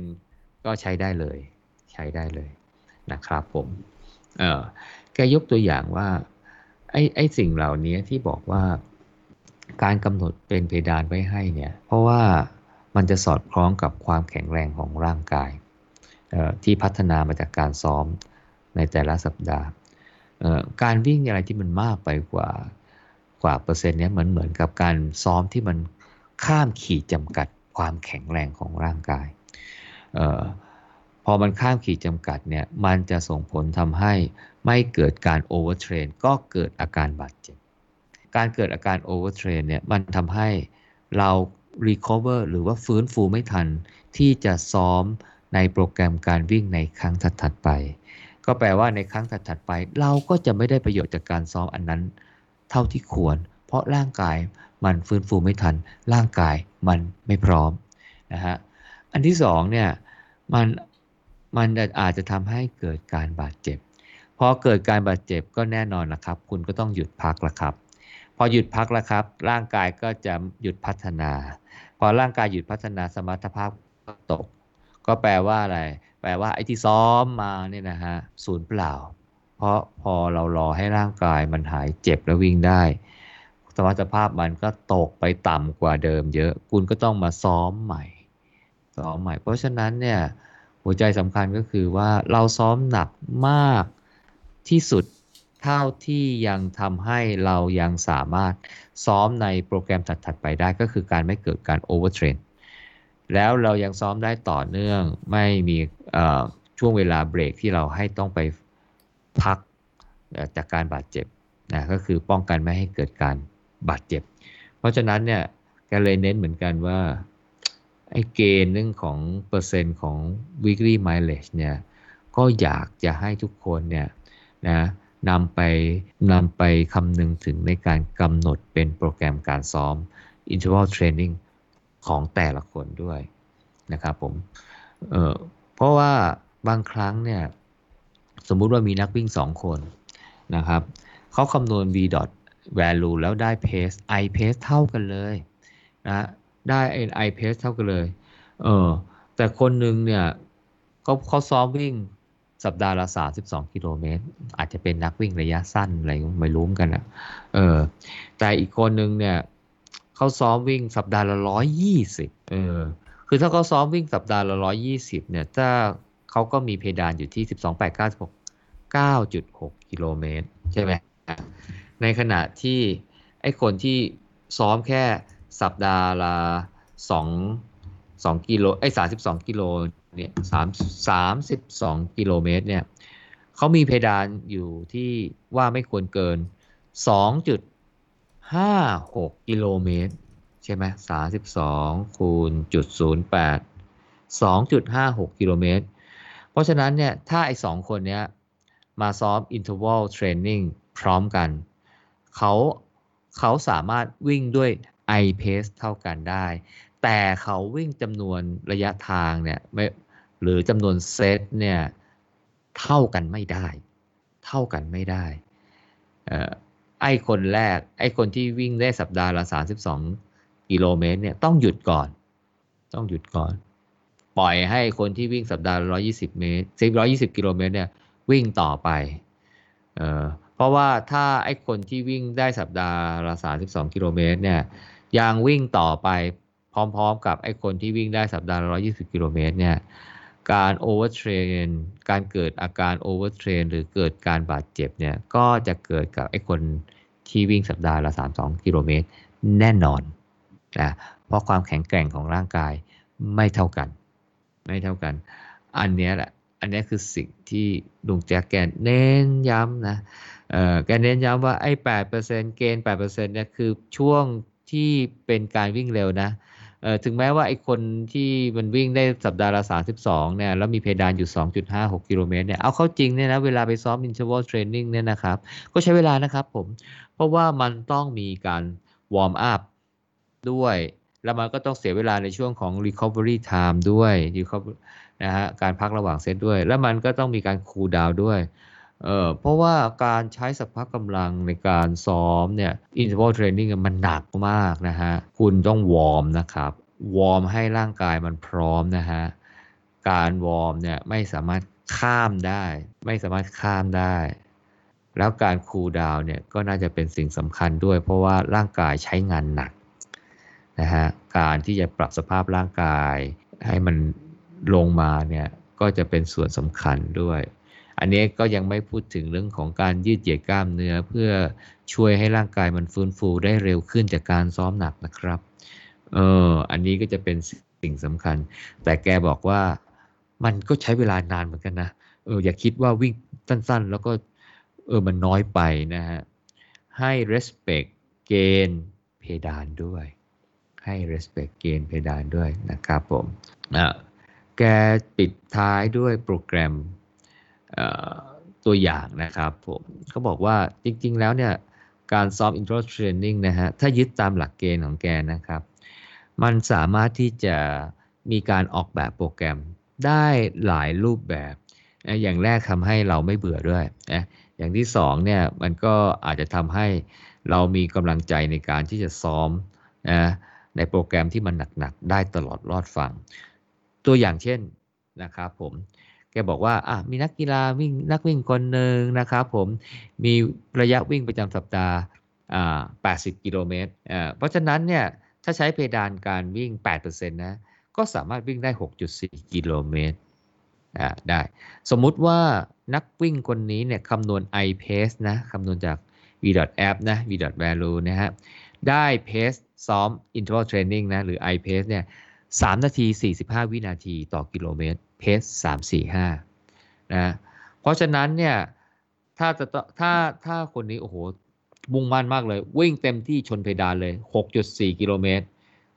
8%ก็ใช้ได้เลย ใช้ได้เลยนะครับผมแกยกตัวอย่างว่า ไอ้ไอ้สิ่งเหล่านี้ที่บอกว่าการกำหนดเป็นเพดานไว้ให้เนี่ย เพราะว่ามันจะสอดคล้องกับความแข็งแรงของร่างกายที่พัฒนามาจากการซ้อมในแต่ละสัปดาห์ การวิ่งอะไรที่มันมากไปกว่ากว่าเปอร์เซ็นต์เนี้ยเหมือนเหมือนกับการซ้อมที่มันข้ามขีดจำกัดความแข็งแรงของร่างกายออพอมันข้ามขีดจำกัดเนี่ยมันจะส่งผลทำให้ไม่เกิดการ overtrain ก็เกิดอาการบาดเจ็บ การเกิดอาการ overtrain เนี่ยมันทำให้เรา recover หรือว่าฟื้นฟูไม่ทัน ที่จะซ้อมในโปรแกรมการวิ่งในครั้งถัดๆไป ก็แปลว่าในครั้งถัดๆไป เราก็จะไม่ได้ประโยชน์จากการซ้อมอันนั้น เท่าที่ควร เพราะร่างกายมันฟื้นฟูไม่ทัน ร่างกายมันไม่พร้อมนะฮะอันที่สองเนี่ยมันมันอาจจะทำให้เกิดการบาดเจ็บพอเกิดการบาดเจ็บก็แน่นอนนะครับ คุณก็ต้องหยุดพักละครับ พอหยุดพักล้วครับ ร่างกายก็จะหยุดพัฒนา พอร่างกายหยุดพัฒนาสมรรถภาพก็ตก ก็แปลว่าอะไร แปลว่าไอ้ที่ซ้อมมาเนี่ยนะฮะศูนย์เปล่า เพราะพอเรารอให้ร่างกายมันหายเจ็บแล้ววิ่งได้ สมรรถภาพมันก็ตกไปต่ำกว่าเดิมเยอะ คุณก็ต้องมาซ้อมใหม่ ซ้อมใหม่ เพราะฉะนั้นเนี่ยหัวใจสำคัญก็คือว่าเราซ้อมหนักมากที่สุดเท่าที่ยังทำให้เรายังสามารถซ้อมในโปรแกรมถัดๆไปได้ก็คือการไม่เกิดการ overtrain แล้วเรายังซ้อมได้ต่อเนื่องไม่มีช่วงเวลาเบรกที่เราให้ต้องไปพักจากการบาดเจ็บนะก็คือป้องกันไม่ให้เกิดการบาดเจ็บ เพราะฉะนั้นเนี่ยก็เลยเน้นเหมือนกันว่าไอ้เกณฑ์เรื่องของเปอร์เซ็นต์ของ weekly mileage เนี่ยก็อยากจะให้ทุกคนเนี่ยนะนำไปนำไปคำนึงถึงในการกำหนดเป็นโปรแกรมการซ้อม interval training ของแต่ละคนด้วยนะครับผมเเพราะว่าบางครั้งเนี่ยสมมุติว่ามีนักวิ่ง 2 คนนะครับเขาคำนวณ v dot value แล้วได้ pace i pace เท่ากันเลยนะได้ i pace เท่ากันเลยเออแต่คนหนึ่งเนี่ยเขาเขาซ้อมวิ่งสัปดาห์ละ 32 กิโลเมตร อาจจะเป็นนักวิ่งระยะสั้นอะไรไม่รู้กันอะเออแต่อีกคนนึงเนี่ย เขาซ้อมวิ่งสัปดาห์ละ120เออ คือถ้าเขาซ้อมวิ่งสัปดาห์ละ120เนี่ย ถ้าเขาก็มีเพดานอยู่ที่12 8 9 9.6กิโลเมตรใช่ไหมในขณะที่ไอ้คนที่ซ้อมแค่สัปดาห์ละ2 2กิโลไอ้32กิโลเนี่ยสามสามสิบสองกิโลเมตรเนี่ยเขามีเพดานอยู่ที่ว่าไม่ควรเกินสองจุด ห้าหกกิโลเมตร ใช่ไหมสามสิบสองคูณจุดศูนย์แปดสองจุดห้าหกกิโลเมตร เพราะฉะนั้นเนี่ย ถ้าไอ้สองคนเนี้ย มาซ้อม interval training พร้อมกัน เขาเขาสามารถวิ่งด้วย i pace เท่ากันได้ แต่เขาวิ่งจำนวนระยะทางเนี่ยไม่หรือจำนวนเซตเนี่ย เท่ากันไม่ได้ เท่ากันไม่ได้ ไอ้คนแรก ไอ้คนที่วิ่งได้สัปดาห์ละ32กิโลเมตรเนี่ยต้องหยุดก่อน ต้องหยุดก่อน ปล่อยให้คนที่วิ่งสัปดาห์ละ120เมตร120กิโลเมตรเนี่ยวิ่งต่อไปเพราะว่าถ้าไอ้คนที่วิ่งได้สัปดาห์ละ32กิโลเมตรเนี่ยยังวิ่งต่อไปพร้อม ๆ กับไอ้คนที่วิ่งได้สัปดาห์ละ120กิโลเมตรเนี่ย การ overtrain การเกิดอาการ overtrain หรือเกิดการบาดเจ็บเนี่ยก็จะเกิดกับไอ้คนที่วิ่งสัปดาห์ละ 32 กิโลเมตรแน่นอนนะเพราะความแข็งแกร่งของร่างกายไม่เท่ากัน ไม่เท่ากัน อันนี้แหละ อันนี้คือสิ่งที่ลุงแจ็คแกเน้นย้ำนะเอ่อแกเน้นย้ำว่าไอ้แปดเปอร์เซ็นเกณฑ์แปดเปอร์เซ็นเนี่ยคือช่วงที่เป็นการวิ่งเร็วนะ เอ่อถึงแม้ว่าไอ้คนที่มันวิ่งได้สัปดาห์ละ32เนี่ยแล้วมีเพดานอยู่ 2.56 กิโลเมตรเนี่ยเอาเข้าจริงเนี่ยนะเวลาไปซ้อม interval training เนี่ยนะครับ ก็ใช้เวลานะครับผม เพราะว่ามันต้องมีการ warm up ด้วย แล้วมันก็ต้องเสียเวลาในช่วงของ recovery time ด้วยนะฮะการพักระหว่างเซตด้วย แล้วมันก็ต้องมีการ cool down ด้วย เออเพราะว่าการใช้สรรพกำลังในการซ้อมเนี่ย interval training มันหนักมากนะฮะ คุณต้อง warm นะครับ warm ให้ร่างกายมันพร้อมนะฮะ การ warm เนี่ยไม่สามารถข้ามได้ ไม่สามารถข้ามได้ แล้วการคูลดาวน์เนี่ยก็น่าจะเป็นสิ่งสำคัญด้วย เพราะว่าร่างกายใช้งานหนักนะฮะ การที่จะปรับสภาพร่างกายให้มันลงมาเนี่ยก็จะเป็นส่วนสำคัญด้วย อันนี้ก็ยังไม่พูดถึงเรื่องของการยืดเหยียดกล้ามเนื้อ เพื่อช่วยให้ร่างกายมันฟื้นฟูได้เร็วขึ้นจากการซ้อมหนักนะครับ เออ อันนี้ก็จะเป็นสิ่งสำคัญ แต่แกบอกว่ามันก็ใช้เวลานานเหมือนกันนะ เออ อย่าคิดว่าวิ่งสั้นๆ แล้วก็เออ มันน้อยไปนะฮะ ให้ respect เกณฑ์เพดานด้วย ให้ respect เกณฑ์เพดานด้วยนะครับผมอะแกปิดท้ายด้วยโปรแกรม ตัวอย่างนะครับผมเขาบอกว่าจริง ๆ แล้วเนี่ยการซ้อม intro training นะฮะถ้ายึดตามหลักเกณฑ์ของแกนะครับ มันสามารถที่จะมีการออกแบบโปรแกรมได้หลายรูปแบบ อย่างแรกทำให้เราไม่เบื่อด้วยนะอย่างที่สองเนี่ยมันก็อาจจะทำให้เรามีกำลังใจในการที่จะซ้อมนะในโปรแกรมที่มันหนัก ๆ ได้ตลอดรอดฟัง ตัวอย่างเช่นนะครับผม แกบอกว่าอะมีนักกีฬาวิ่งนักวิ่งคนหนึ่งนะครับผมมีระยะวิ่งประจำสัปดาห์อ่า80 กิโลเมตรอ่าเพราะฉะนั้นเนี่ยถ้าใช้เพดานการวิ่ง 8%นะก็สามารถวิ่งได้ 6.4 กิโลเมตรอ่าได้สมมุติว่านักวิ่งคนนี้เนี่ยคำนวณ i-pace นะคำนวณจาก v.app นะ v.value นะฮะได้ pace ซ้อม interval training นะหรือ i-pace เนี่ย3นาที 45 วินาทีต่อกิโลเมตร pace 345นะเพราะฉะนั้นเนี่ยถ้าจะถ้าถ้าคนนี้โอ้โหมุ่งมั่นมากเลย วิ่งเต็มที่ชนเพดานเลย 6.4 กิโลเมตร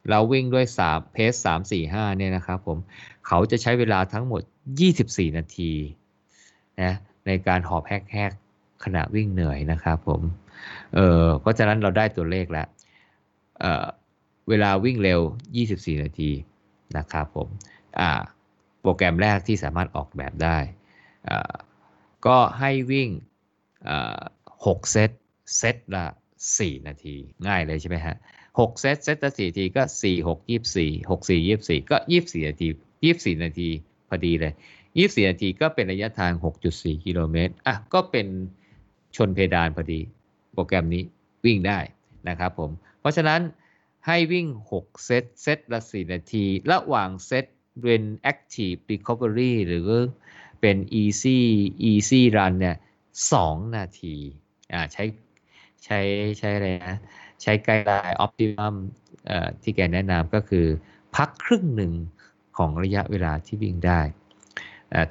เราวิ่งด้วย3เพส345 เนี่ยนะครับผมเขาจะใช้เวลาทั้งหมด 24 นาทีนะในการหอบแฮกๆขณะวิ่งเหนื่อยนะครับผมเออเพราะฉะนั้นเราได้ตัวเลขแล้วเออเวลาวิ่งเร็ว 24 นาทีนะครับผมอ่า โปรแกรมแรกที่สามารถออกแบบได้ ก็ให้วิ่ง 6 เซต เซตละ 4 นาที ง่ายเลยใช่ไหมฮะ6เซต เซตละ4นาทีก็ 4 6 24 6 4 24 ก็ 24 นาที 24 นาทีพอดีเลย 24 นาทีก็เป็นระยะทาง 6.4 กิโลเมตร อะ ก็เป็นชนเพดานพอดี โปรแกรมนี้วิ่งได้นะครับผม เพราะฉะนั้นให้วิ่ง 6 เซต เซตละ 4 นาที ระหว่างเซต เป็น active recovery หรือเป็น easy easy run เนี่ย2นาทีอ่าใช้ใช้ใช้อะไรนะ ใช้ไกด์ไลน์ออ t ติมัมที่แกแนะนำก็คือพักครึ่งหนึ่งของระยะเวลาที่วิ่งได้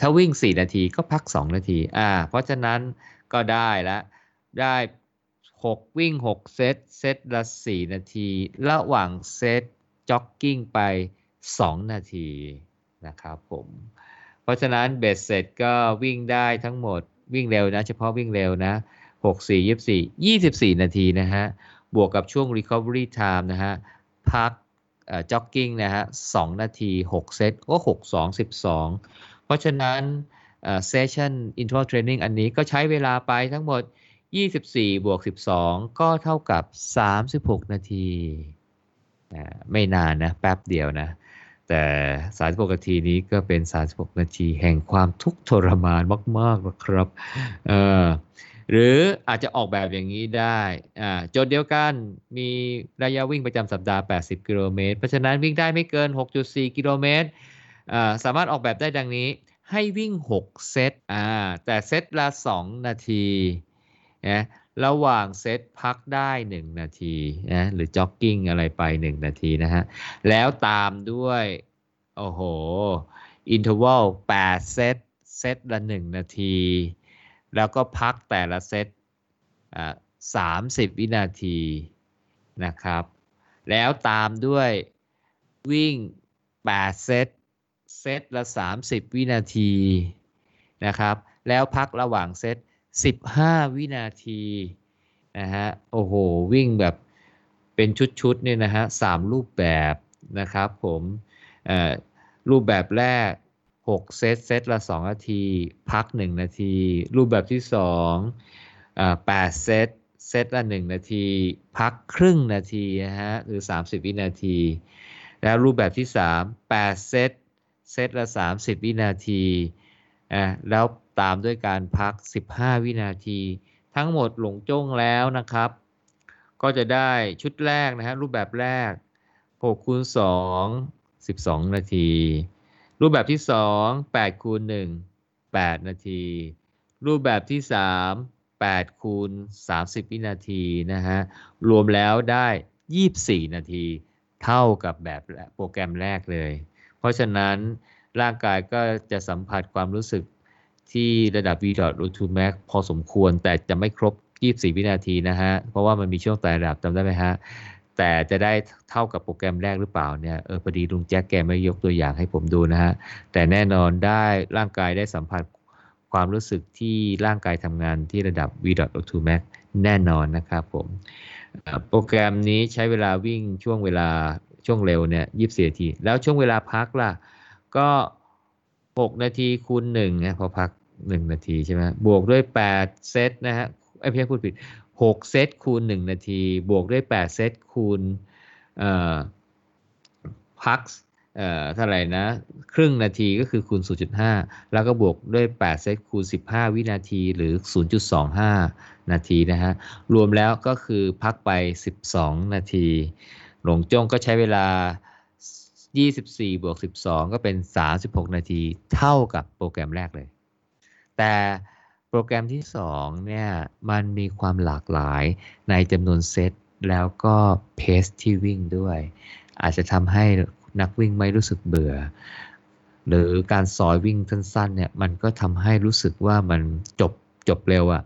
ถ้าวิ่ง 4 นาทีก็พัก 2 นาทีอ่าเพราะฉะนั้นก็ได้แล้วได้ 6 วิ่ง 6 เซต เซตละ 4 นาที ระหว่างเซตจ็อกกิ้งไป 2 นาทีนะครับผม เพราะฉะนั้นเบ็ดเสร็จก็วิ่งได้ทั้งหมดวิ่งเร็วนะ เฉพาะวิ่งเร็วนะ6 4 24 24 นาทีนะฮะ บวกกับช่วง recovery time นะฮะ พักจ็อกกิ้งนะฮะ2นาที 6 เซตก็ 6 2 12 เพราะฉะนั้นเซสชั่น interval training อันนี้ก็ใช้เวลาไปทั้งหมด 24 บวก 12 ก็เท่ากับ 36 นาที ไม่นานนะ แป๊บเดียวนะ แต่36นาทีนี้ก็เป็น 36 นาทีแห่งความทุกข์ทรมานมากๆนะครับเออหรืออาจจะออกแบบอย่างนี้ได้อ่าโจทย์เดียวกันมีระยะวิ่งประจำสัปดาห์ 80 กิโลเมตร เพราะฉะนั้นวิ่งได้ไม่เกิน 6.4 กิโลเมตรอ่าสามารถออกแบบได้ดังนี้ ให้วิ่ง 6 เซตอ่าแต่เซตละ 2 นาทีนะ ระหว่างเซตพักได้ 1 นาทีนะหรือจ็อกกิ้งอะไรไป 1 นาทีนะฮะ แล้วตามด้วย โอ้โห interval 8เซต เซตละ 1 นาที แล้วก็พักแต่ละเซตอ่า30วินาทีนะครับ แล้วตามด้วยวิ่ง 8 เซต เซตละ 30 วินาทีนะครับ แล้วพักระหว่างเซต 15 วินาทีนะฮะโอ้โห วิ่งแบบเป็นชุดๆเนี่ยนะฮะสามรูปแบบนะครับผมรูปแบบแรก 6 เซตเซตละ 2 นาที พัก 1 นาที รูปแบบที่2 8 เซตเซตละ 1 นาที พักครึ่งนาทีนะฮะหรือ 30 วินาที แล้วรูปแบบที่ 3 8 เซตเซตละ 30 วินาทีอะแล้ว ตามด้วยการพัก 15 วินาที ทั้งหมดหลงจ้งแล้วนะครับ ก็จะได้ชุดแรกนะฮะรูปแบบแรก6คูณ2 12 นาที รูปแบบที่ 2 8คูณ1 8 นาที รูปแบบที่ 3 8คูณ30 วินาทีนะฮะ รวมแล้วได้ 24 นาที เท่ากับแบบโปรแกรมแรกเลย เพราะฉะนั้นร่างกายก็จะสัมผัสความรู้สึก ที่ระดับ v o 2 max พอสมควรแต่จะไม่ครบ 24 วินาทีนะฮะ เพราะว่ามันมีช่วงไต่ระดับจำได้ไหมฮะ แต่จะได้เท่ากับโปรแกรมแรกหรือเปล่าเนี่ย เออพอดีลุงแจ็คแกไม่ยกตัวอย่างให้ผมดูนะฮะ แต่แน่นอนได้ร่างกายได้สัมผัสความรู้สึกที่ร่างกายทำงานที่ระดับ v o 2 max แน่นอนนะครับผม โปรแกรมนี้ใช้เวลาวิ่งช่วงเวลาช่วงเร็วเนี่ย 24 นาที แล้วช่วงเวลาพักล่ะ ก็ 6นาทีคูณ1นะพอพักหนึ่งนาทีใช่ไหมบวกด้วยแปดเซตนะฮะไอ้พี่พูดผิดหกเซตคูณหนึ่งนาที บวกด้วยแปดเซตคูณเอ่อพักเอ่อเท่าไหร่นะครึ่งนาทีก็คือคูณ 0.5 แล้วก็บวกด้วย 8 เซตคูณ 15 วินาทีหรือ 0.25 นาทีนะฮะ รวมแล้วก็คือพักไป 12 นาที หลงจ้งก็ใช้เวลา 24 บวก 12 ก็เป็น 36 นาที เท่ากับโปรแกรมแรกเลย แต่โปรแกรมที่ 2 เนี่ย มันมีความหลากหลายในจำนวนเซต แล้วก็เพสที่วิ่งด้วย อาจจะทำให้นักวิ่งไม่รู้สึกเบื่อ หรือการซอยวิ่งสั้นๆเนี่ย มันก็ทำให้รู้สึกว่ามันจบจบเร็วอะ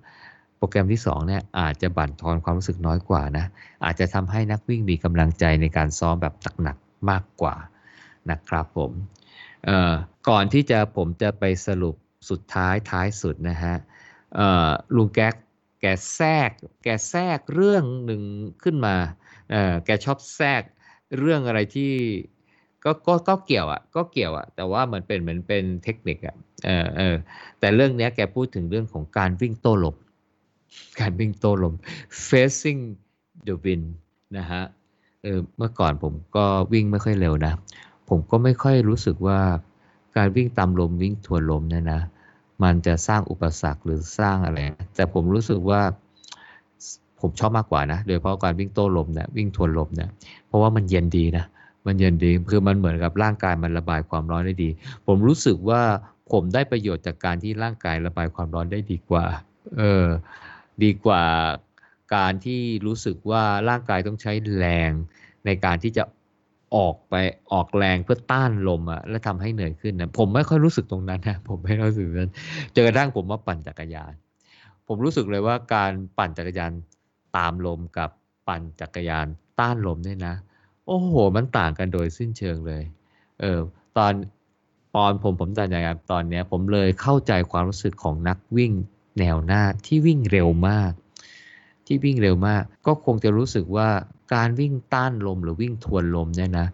โปรแกรมที่2เนี่ยอาจจะบั่นทอนความรู้สึกน้อยกว่านะ อาจจะทำให้นักวิ่งมีกำลังใจในการซ้อมแบบหนักๆมากกว่า นะครับผมก่อนที่จะผมจะไปสรุปสุดท้ายท้ายสุดนะฮะลุงแก๊กแกแทรก แกแทรกเรื่องหนึ่งขึ้นมาแกชอบแทรกเรื่องอะไรที่ก็ก็ก็เกี่ยวอะก็เกี่ยวอะแต่ว่ามันเป็นเหมือนเป็นเทคนิคอะเออเออแต่เรื่องนี้แกพูดถึงเรื่องของการวิ่งโต้ลมการวิ่งโต้ลม facing the wind นะฮะเออเมื่อก่อนผมก็วิ่งไม่ค่อยเร็วนะ ผมก็ไม่ค่อยรู้สึกว่าการวิ่งตามลมวิ่งทวนลมเนี่ยนะมันจะสร้างอุปสรรคหรือสร้างอะไร แต่ผมรู้สึกว่าผมชอบมากกว่านะโดยเฉพาะการวิ่งโต้ลมเนี่ยวิ่งทวนลมเนี่ยเพราะว่ามันเย็นดีนะมันเย็นดีคือมันเหมือนกับร่างกายมันระบายความร้อนได้ดี ผมรู้สึกว่าผมได้ประโยชน์จากการที่ร่างกายระบายความร้อนได้ดีกว่าเออดีกว่าการที่รู้สึกว่าร่างกายต้องใช้แรงในการที่จะ ออกไปออกแรงเพื่อต้านลมอะแล้วทำให้เหนื่อยขึ้นนะผมไม่ค่อยรู้สึกตรงนั้นนะผมไม่รู้สึกนั้นเจนกระทั่งผมมาปั่นจักรยาน ผมรู้สึกเลยว่าการปั่นจักรยานตามลมกับปั่นจักรยานต้านลมเนี่ยนะ โอ้โห มันต่างกันโดยสิ้นเชิงเลย เออตอนตอนผมผมจักรยานตอนเนี้ย ผมเลยเข้าใจความรู้สึกของนักวิ่งแนวหน้าที่วิ่งเร็วมาก ที่วิ่งเร็วมาก ก็คงจะรู้สึกว่า การวิ่งต้านลมหรือวิ่งทวนลมเนี่ยนะ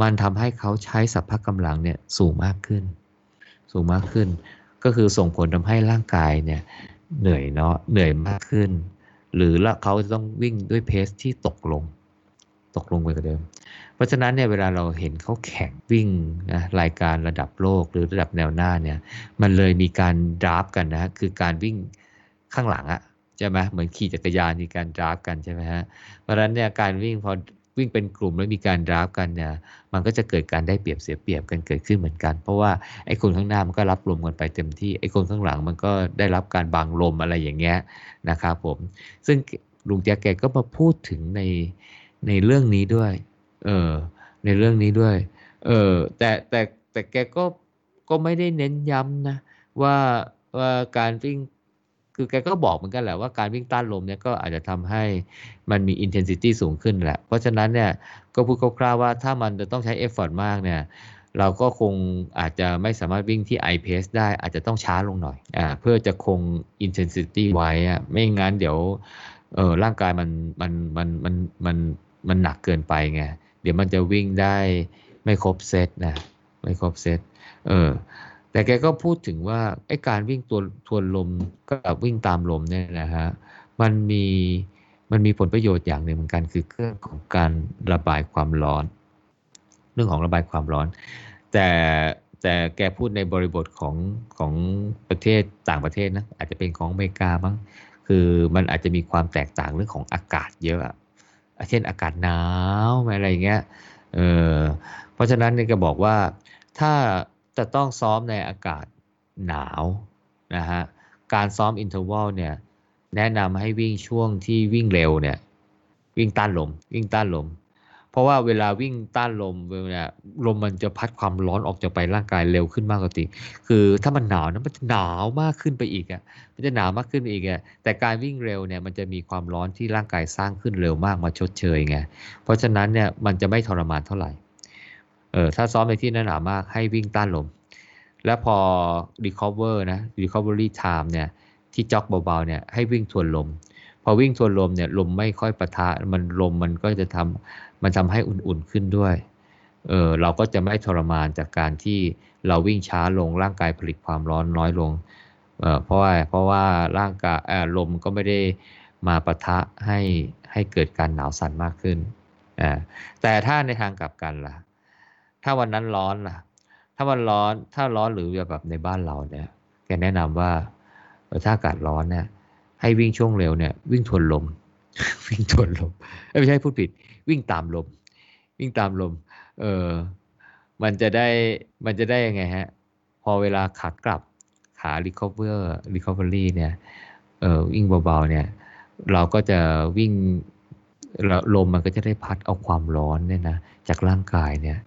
มันทำให้เขาใช้สัพพะกำลังเนี่ยสูงมากขึ้น สูงมากขึ้น ก็คือส่งผลทำให้ร่างกายเนี่ยเหนื่อยเนาะเหนื่อยมากขึ้น หรือละเขาจะต้องวิ่งด้วยเพสที่ตกลง ตกลงไปกว่าเดิม เพราะฉะนั้นเนี่ยเวลาเราเห็นเขาแข่งวิ่งนะรายการระดับโลกหรือระดับแนวหน้าเนี่ยมันเลยมีการดราฟกันนะคือการวิ่งข้างหลังอะ ใช่ไหมเหมือนขี่จักรยานมีการดราฟกันใช่ไหมฮะเพราะฉะนั้นเนี่ยการวิ่งพอวิ่งเป็นกลุ่มแล้วมีการดราฟกันเนี่ยมันก็จะเกิดการได้เปรียบเสียเปรียบกันเกิดขึ้นเหมือนกัน เพราะว่าไอ้คนข้างหน้ามันก็รับลมกันไปเต็มที่ไอ้คนข้างหลังมันก็ได้รับการบังลมอะไรอย่างเงี้ยนะครับผม ซึ่งลุงแจ๊กแกก็มาพูดถึงในในเรื่องนี้ด้วยเออในเรื่องนี้ด้วยเออแต่แต่แต่แกก็ก็ไม่ได้เน้นย้ำนะว่าว่าการวิ่ง คือแกก็บอกเหมือนกันแหละว่าการวิ่งต้านลมเนี่ยก็อาจจะทำให้มันมี intensity สูงขึ้นแหละ เพราะฉะนั้นเนี่ยก็พูดคร่าวๆว่าถ้ามันจะต้องใช้ effort มากเนี่ยเราก็คงอาจจะไม่สามารถวิ่งที่ i pace ได้อาจจะต้องช้าลงหน่อยอ่าเพื่อจะคง intensity ไว้อะไม่งั้นเดี๋ยวเออร่างกายมันมันมันมันมันมันหนักเกินไปไงเดี๋ยวมันจะวิ่งได้ไม่ครบเซตนะไม่ครบเซตเออ แต่แกก็พูดถึงว่าไอ้การวิ่งตัวทวนลมกับวิ่งตามลมเนี่ยนะฮะมันมีมันมีผลประโยชน์อย่างหนึ่งเหมือนกันคือเรื่องของการระบายความร้อน เรื่องของระบายความร้อน แต่แต่แกพูดในบริบทของของประเทศต่างประเทศนะอาจจะเป็นของอเมริกาบ้างคือมันอาจจะมีความแตกต่างเรื่องของอากาศเยอะเช่นอากาศหนาวอะไรเงี้ยเออเพราะฉะนั้นเนี่ยก็บอกว่าถ้า จะต้องซ้อมในอากาศหนาวนะฮะการซ้อม interval เนี่ยแนะนำให้วิ่งช่วงที่วิ่งเร็วเนี่ยวิ่งต้านลม วิ่งต้านลม เพราะว่าเวลาวิ่งต้านลมเวลาลมมันจะพัดความร้อนออกจากไปร่างกายเร็วขึ้นมากกว่าติ คือถ้ามันหนาวนะมันจะหนาวมากขึ้นไปอีกอะมันจะหนาวมากขึ้นอีกอะแต่การวิ่งเร็วเนี่ยมันจะมีความร้อนที่ร่างกายสร้างขึ้นเร็วมากมาชดเชยไงเพราะฉะนั้นเนี่ยมันจะไม่ทรมานเท่าไหร่ เออถ้าซ้อมในที่หนาวมากให้วิ่งต้านลม แล้วพอ recover นะ recovery time เนี่ยที่จ็อกเบาๆเนี่ยให้วิ่งทวนลม พอวิ่งทวนลมเนี่ยลมไม่ค่อยประทะมันลมมันก็จะทำมันทำให้อุ่นๆขึ้นด้วยเออเราก็จะไม่ทรมานจากการที่เราวิ่งช้าลงร่างกายผลิตความร้อนน้อยลงเออเพราะว่าเพราะว่าร่างกายลมก็ไม่ได้มาปะทะให้ให้เกิดการหนาวสั่นมากขึ้นอ่าแต่ถ้าในทางกลับกันล่ะ ถ้าวันนั้นร้อนล่ะ ถ้ามันร้อนถ้าร้อนหรือแบบในบ้านเราเนี่ยแกแนะนำว่าถ้าอากาศร้อนเนี่ยให้วิ่งช่วงเร็วเนี่ย วิ่งทวนลม วิ่งทวนลมไม่ใช่พูดผิด วิ่งตามลม วิ่งตามลม เออมันจะได้มันจะได้ยังไงฮะ พอเวลาขากลับขา recover recovery เนี่ยเออวิ่งเบาๆเนี่ย เราก็จะวิ่งลมมันก็จะได้พัดเอาความร้อนเนี่ยนะจากร่างกายเนี่ย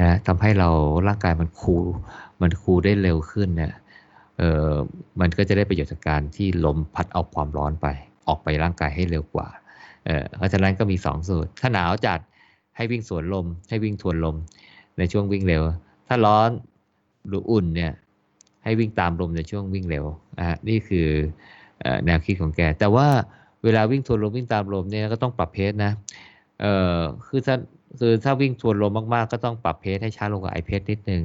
นะทำให้เราร่างกายมันคูมันคูได้เร็วขึ้นเนี่ยเออมันก็จะได้ประโยชน์จากการที่ลมพัดเอาความร้อนไป ออกไปร่างกายให้เร็วกว่าเออเพราะฉะนั้นก็มี2สูตร ถ้าหนาวจัดให้วิ่งสวนลม ให้วิ่งทวนลมในช่วงวิ่งเร็ว ถ้าร้อนหรืออุ่นเนี่ยให้วิ่งตามลมในช่วงวิ่งเร็วอ่านี่คือแนวคิดของแก แต่ว่าเวลาวิ่งทวนลมวิ่งตามลมเนี่ยก็ต้องปรับเพสนะเออคือถ้า คือถ้าวิ่งทวนลมมาก ๆ ก็ต้องปรับ pace ให้ช้าลงกว่า I pace นิดนึง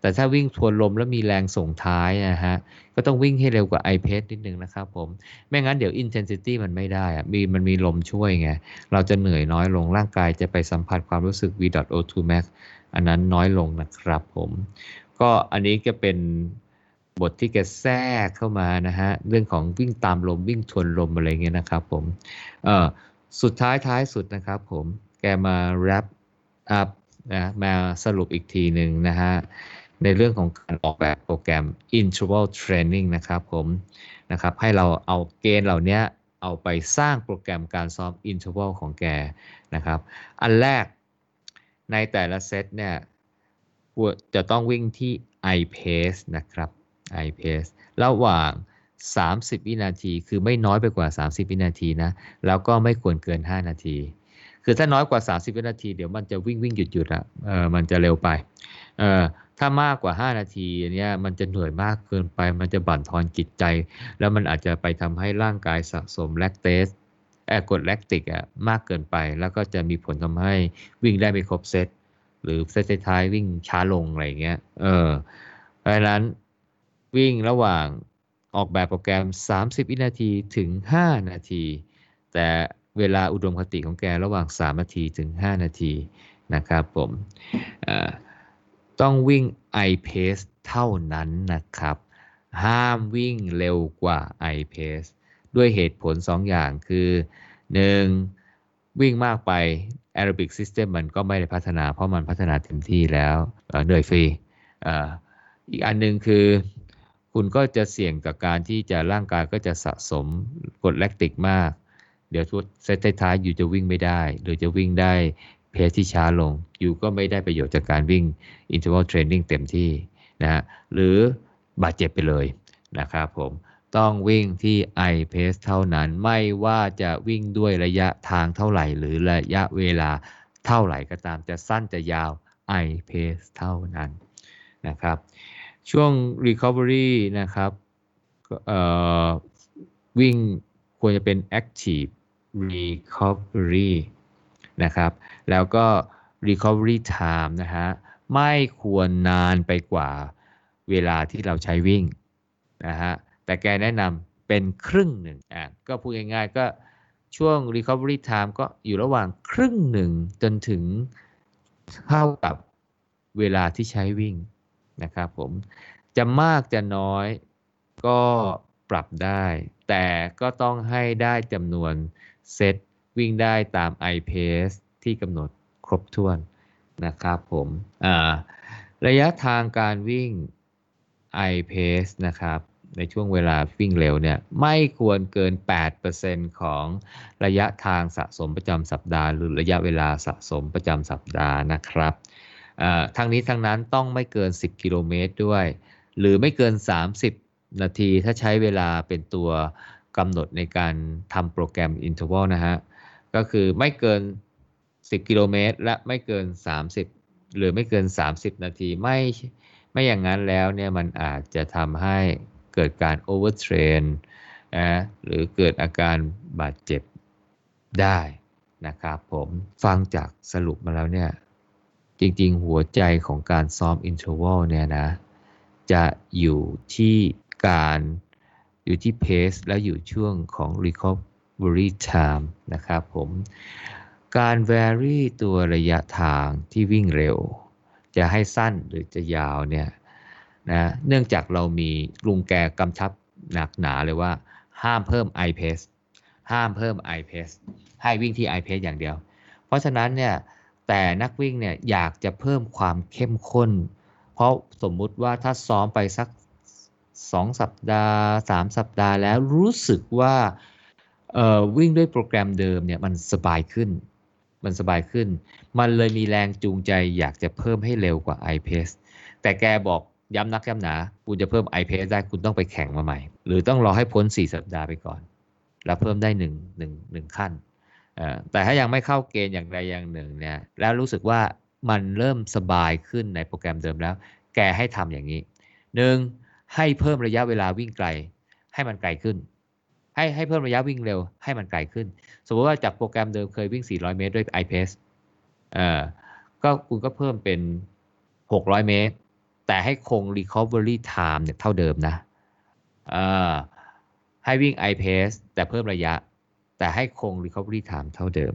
แต่ถ้าวิ่งทวนลมแล้วมีแรงส่งท้ายนะฮะ ก็ต้องวิ่งให้เร็วกว่า I pace นิดนึงนะครับผม ไม่งั้นเดี๋ยว intensity มันไม่ได้อะมีมันมีลมช่วยไง เราจะเหนื่อยน้อยลงร่างกายจะไปสัมผัสความรู้สึก VO2 max อันนั้นน้อยลงนะครับผม ก็อันนี้ก็เป็นบทที่แกแทรกเข้ามานะฮะ เรื่องของวิ่งตามลมวิ่งทวนลมอะไรเงี้ยนะครับผม เออสุดท้ายท้ายสุดนะครับผม แกมา wrap up นะมาสรุปอีกทีหนึ่งนะฮะ ในเรื่องของการออกแบบโปรแกรม interval training นะครับผมนะครับ ให้เราเอาเกณฑ์เหล่านี้เอาไปสร้างโปรแกรมการซ้อม interval ของแกนะครับ อันแรกในแต่ละเซตเนี่ยจะต้องวิ่งที่ i pace นะครับ i pace ระหว่าง 30 วินาที คือไม่น้อยไปกว่า 30 วินาทีนะ แล้วก็ไม่ควรเกิน 5 นาที คือถ้าน้อยกว่า 30 วินาที เดี๋ยวมันจะวิ่งวิ่งหยุดหยุดอะเออมันจะเร็วไปเออถ้ามากกว่า 5 นาทีเนี้ยมันจะเหนื่อยมากเกินไป มันจะบั่นทอนจิตใจ แล้วมันอาจจะไปทำให้ร่างกายสะสมแลคเตสแอกดแลคติกอะมากเกินไป แล้วก็จะมีผลทำให้วิ่งได้ไม่ครบเซตหรือเซตท้ายวิ่งช้าลงอะไรเงี้ย เออเพราะฉะนั้นวิ่งระหว่างออกแบบโปรแกรม 30 วินาทีถึง 5 นาที แต่ เวลาอุดมคติของแกระหว่าง 3 นาทีถึง 5 นาทีนะครับผมต้องวิ่ง i pace เท่านั้นนะครับ ห้ามวิ่งเร็วกว่า i pace ด้วยเหตุผล 2 อย่างคือ 1. วิ่งมากไป aerobic system มันก็ไม่ได้พัฒนา เพราะมันพัฒนาเต็มที่แล้วเหนื่อยฟรีอีกอันหนึ่งคือคุณก็จะเสี่ยงกับการที่จะร่างกายก็จะสะสมกรดแลคติกมาก เดี๋ยวทุกเซตท้ายอยู่จะวิ่งไม่ได้ หรือจะวิ่งได้เพสที่ช้าลง อยู่ก็ไม่ได้ประโยชน์จากการวิ่ง interval training เต็มที่นะฮะหรือบาดเจ็บไปเลยนะครับผมต้องวิ่งที่ i pace เท่านั้นไม่ว่าจะวิ่งด้วยระยะทางเท่าไหร่ หรือระยะเวลาเท่าไหร่ก็ตามจะสั้นจะยาว i pace เท่านั้นนะครับช่วง recovery นะครับวิ่งควรจะเป็น active recovery นะครับ แล้วก็ recovery time นะฮะ ไม่ควรนานไปกว่าเวลาที่เราใช้วิ่งนะฮะ แต่แกแนะนำเป็นครึ่งหนึ่งอะก็พูดง่ายๆ ก็ช่วง recovery time ก็อยู่ระหว่างครึ่งหนึ่งจนถึงเท่ากับเวลาที่ใช้วิ่งนะครับผม จะมากจะน้อยก็ปรับได้ แต่ก็ต้องให้ได้จำนวน เซตวิ่งได้ตาม i pace ที่กำหนดครบถ้วนนะครับผมระยะทางการวิ่ง i pace นะครับในช่วงเวลาวิ่งเร็วเนี่ยไม่ควรเกิน 8%ของระยะทางสะสมประจำสัปดาห์ หรือระยะเวลาสะสมประจำสัปดาห์นะครับทั้งนี้ทั้งนั้นต้องไม่เกิน 10 กิโลเมตรด้วย หรือไม่เกิน 30 นาทีถ้าใช้เวลาเป็นตัว กำหนดในการทำโปรแกรม interval นะฮะ ก็คือไม่เกิน 10 กิโลเมตร และไม่เกิน 30 หรือไม่เกิน 30 นาที ไม่ไม่อย่างนั้นแล้วเนี่ยมันอาจจะทำให้เกิดการ overtrain นะหรือเกิดอาการบาดเจ็บได้นะครับผมฟังจากสรุปมาแล้วเนี่ย จริงๆ หัวใจของการซ้อม interval เนี่ยนะ จะอยู่ที่การ อยู่ที่ pace และอยู่ช่วงของ recovery time นะครับผมการ vary ตัวระยะทางที่วิ่งเร็ว จะให้สั้นหรือจะยาวเนี่ยนะเนื่องจากเรามีลุงแกกำชับหนักหนาเลยว่า ห้ามเพิ่ม i pace ห้ามเพิ่ม i pace ให้วิ่งที่ i pace อย่างเดียว เพราะฉะนั้นเนี่ยแต่นักวิ่งเนี่ยอยากจะเพิ่มความเข้มข้น เพราะสมมุติว่าถ้าซ้อมไปสัก 2 สัปดาห์ 3 สัปดาห์แล้วรู้สึกว่าวิ่งด้วยโปรแกรมเดิมเนี่ยมันสบายขึ้น มันสบายขึ้น มันเลยมีแรงจูงใจอยากจะเพิ่มให้เร็วกว่า iPace แต่แกบอกย้ำนักย้ำหนา คุณจะเพิ่ม iPace ได้คุณต้องไปแข่งมาใหม่ หรือต้องรอให้พ้น 4 สัปดาห์ไปก่อน แล้วเพิ่มได้1 1 1ขั้น แต่ถ้ายังไม่เข้าเกณฑ์อย่างใดอย่างหนึ่งเนี่ยแล้วรู้สึกว่ามันเริ่มสบายขึ้นในโปรแกรมเดิมแล้ว แกให้ทำอย่างนี้หนึ่ง ให้เพิ่มระยะเวลาวิ่งไกล ให้มันไกลขึ้น ให้ให้เพิ่มระยะวิ่งเร็ว ให้มันไกลขึ้น สมมติว่าจากโปรแกรมเดิมเคยวิ่ง 400 เมตรด้วย iPace เอ่อก็คุณก็เพิ่มเป็น 600 เมตร แต่ให้คง recovery time เนี่ยเท่าเดิมนะเอ่อให้วิ่ง iPace แต่เพิ่มระยะ แต่ให้คง recovery time เท่าเดิม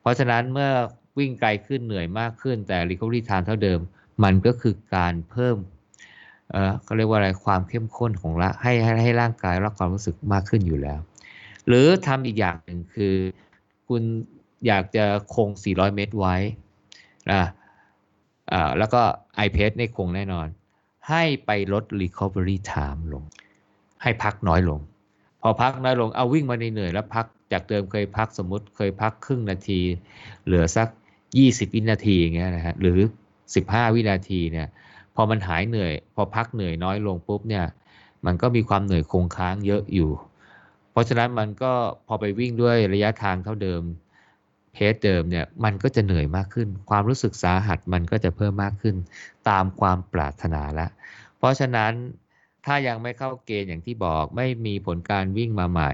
เพราะฉะนั้นเมื่อวิ่งไกลขึ้นเหนื่อยมากขึ้นแต่ recovery time เท่าเดิม มันก็คือการเพิ่ม เออเขาเรียกว่าอะไรความเข้มข้นของละให้ให้ให้ร่างกายรับความรู้สึกมากขึ้นอยู่แล้ว หรือทำอีกอย่างหนึ่งคือ คุณอยากจะคง 400 เมตรไว้นะอ่าแล้วก็ iPad ในคงแน่นอน ให้ไปลด recovery time ลง ให้พักน้อยลง พอพักน้อยลงเอาวิ่งมาเหนื่อยแล้วพักจากเดิมเคยพักสมมติเคยพักครึ่งนาที เหลือสัก 20 วินาทีอย่างเงี้ยนะฮะหรือ 15 วินาทีเนี่ย พอมันหายเหนื่อย พอพักเหนื่อยน้อยลงปุ๊บเนี่ยมันก็มีความเหนื่อยคงค้างเยอะอยู่ เพราะฉะนั้นมันก็พอไปวิ่งด้วยระยะทางเท่าเดิมเพสเดิมเนี่ยมันก็จะเหนื่อยมากขึ้น ความรู้สึกสาหัสมันก็จะเพิ่มมากขึ้น ตามความปรารถนาล้วเพราะฉะนั้นถ้ายังไม่เข้าเกณฑ์อย่างที่บอกไม่มีผลการวิ่งมาใหม่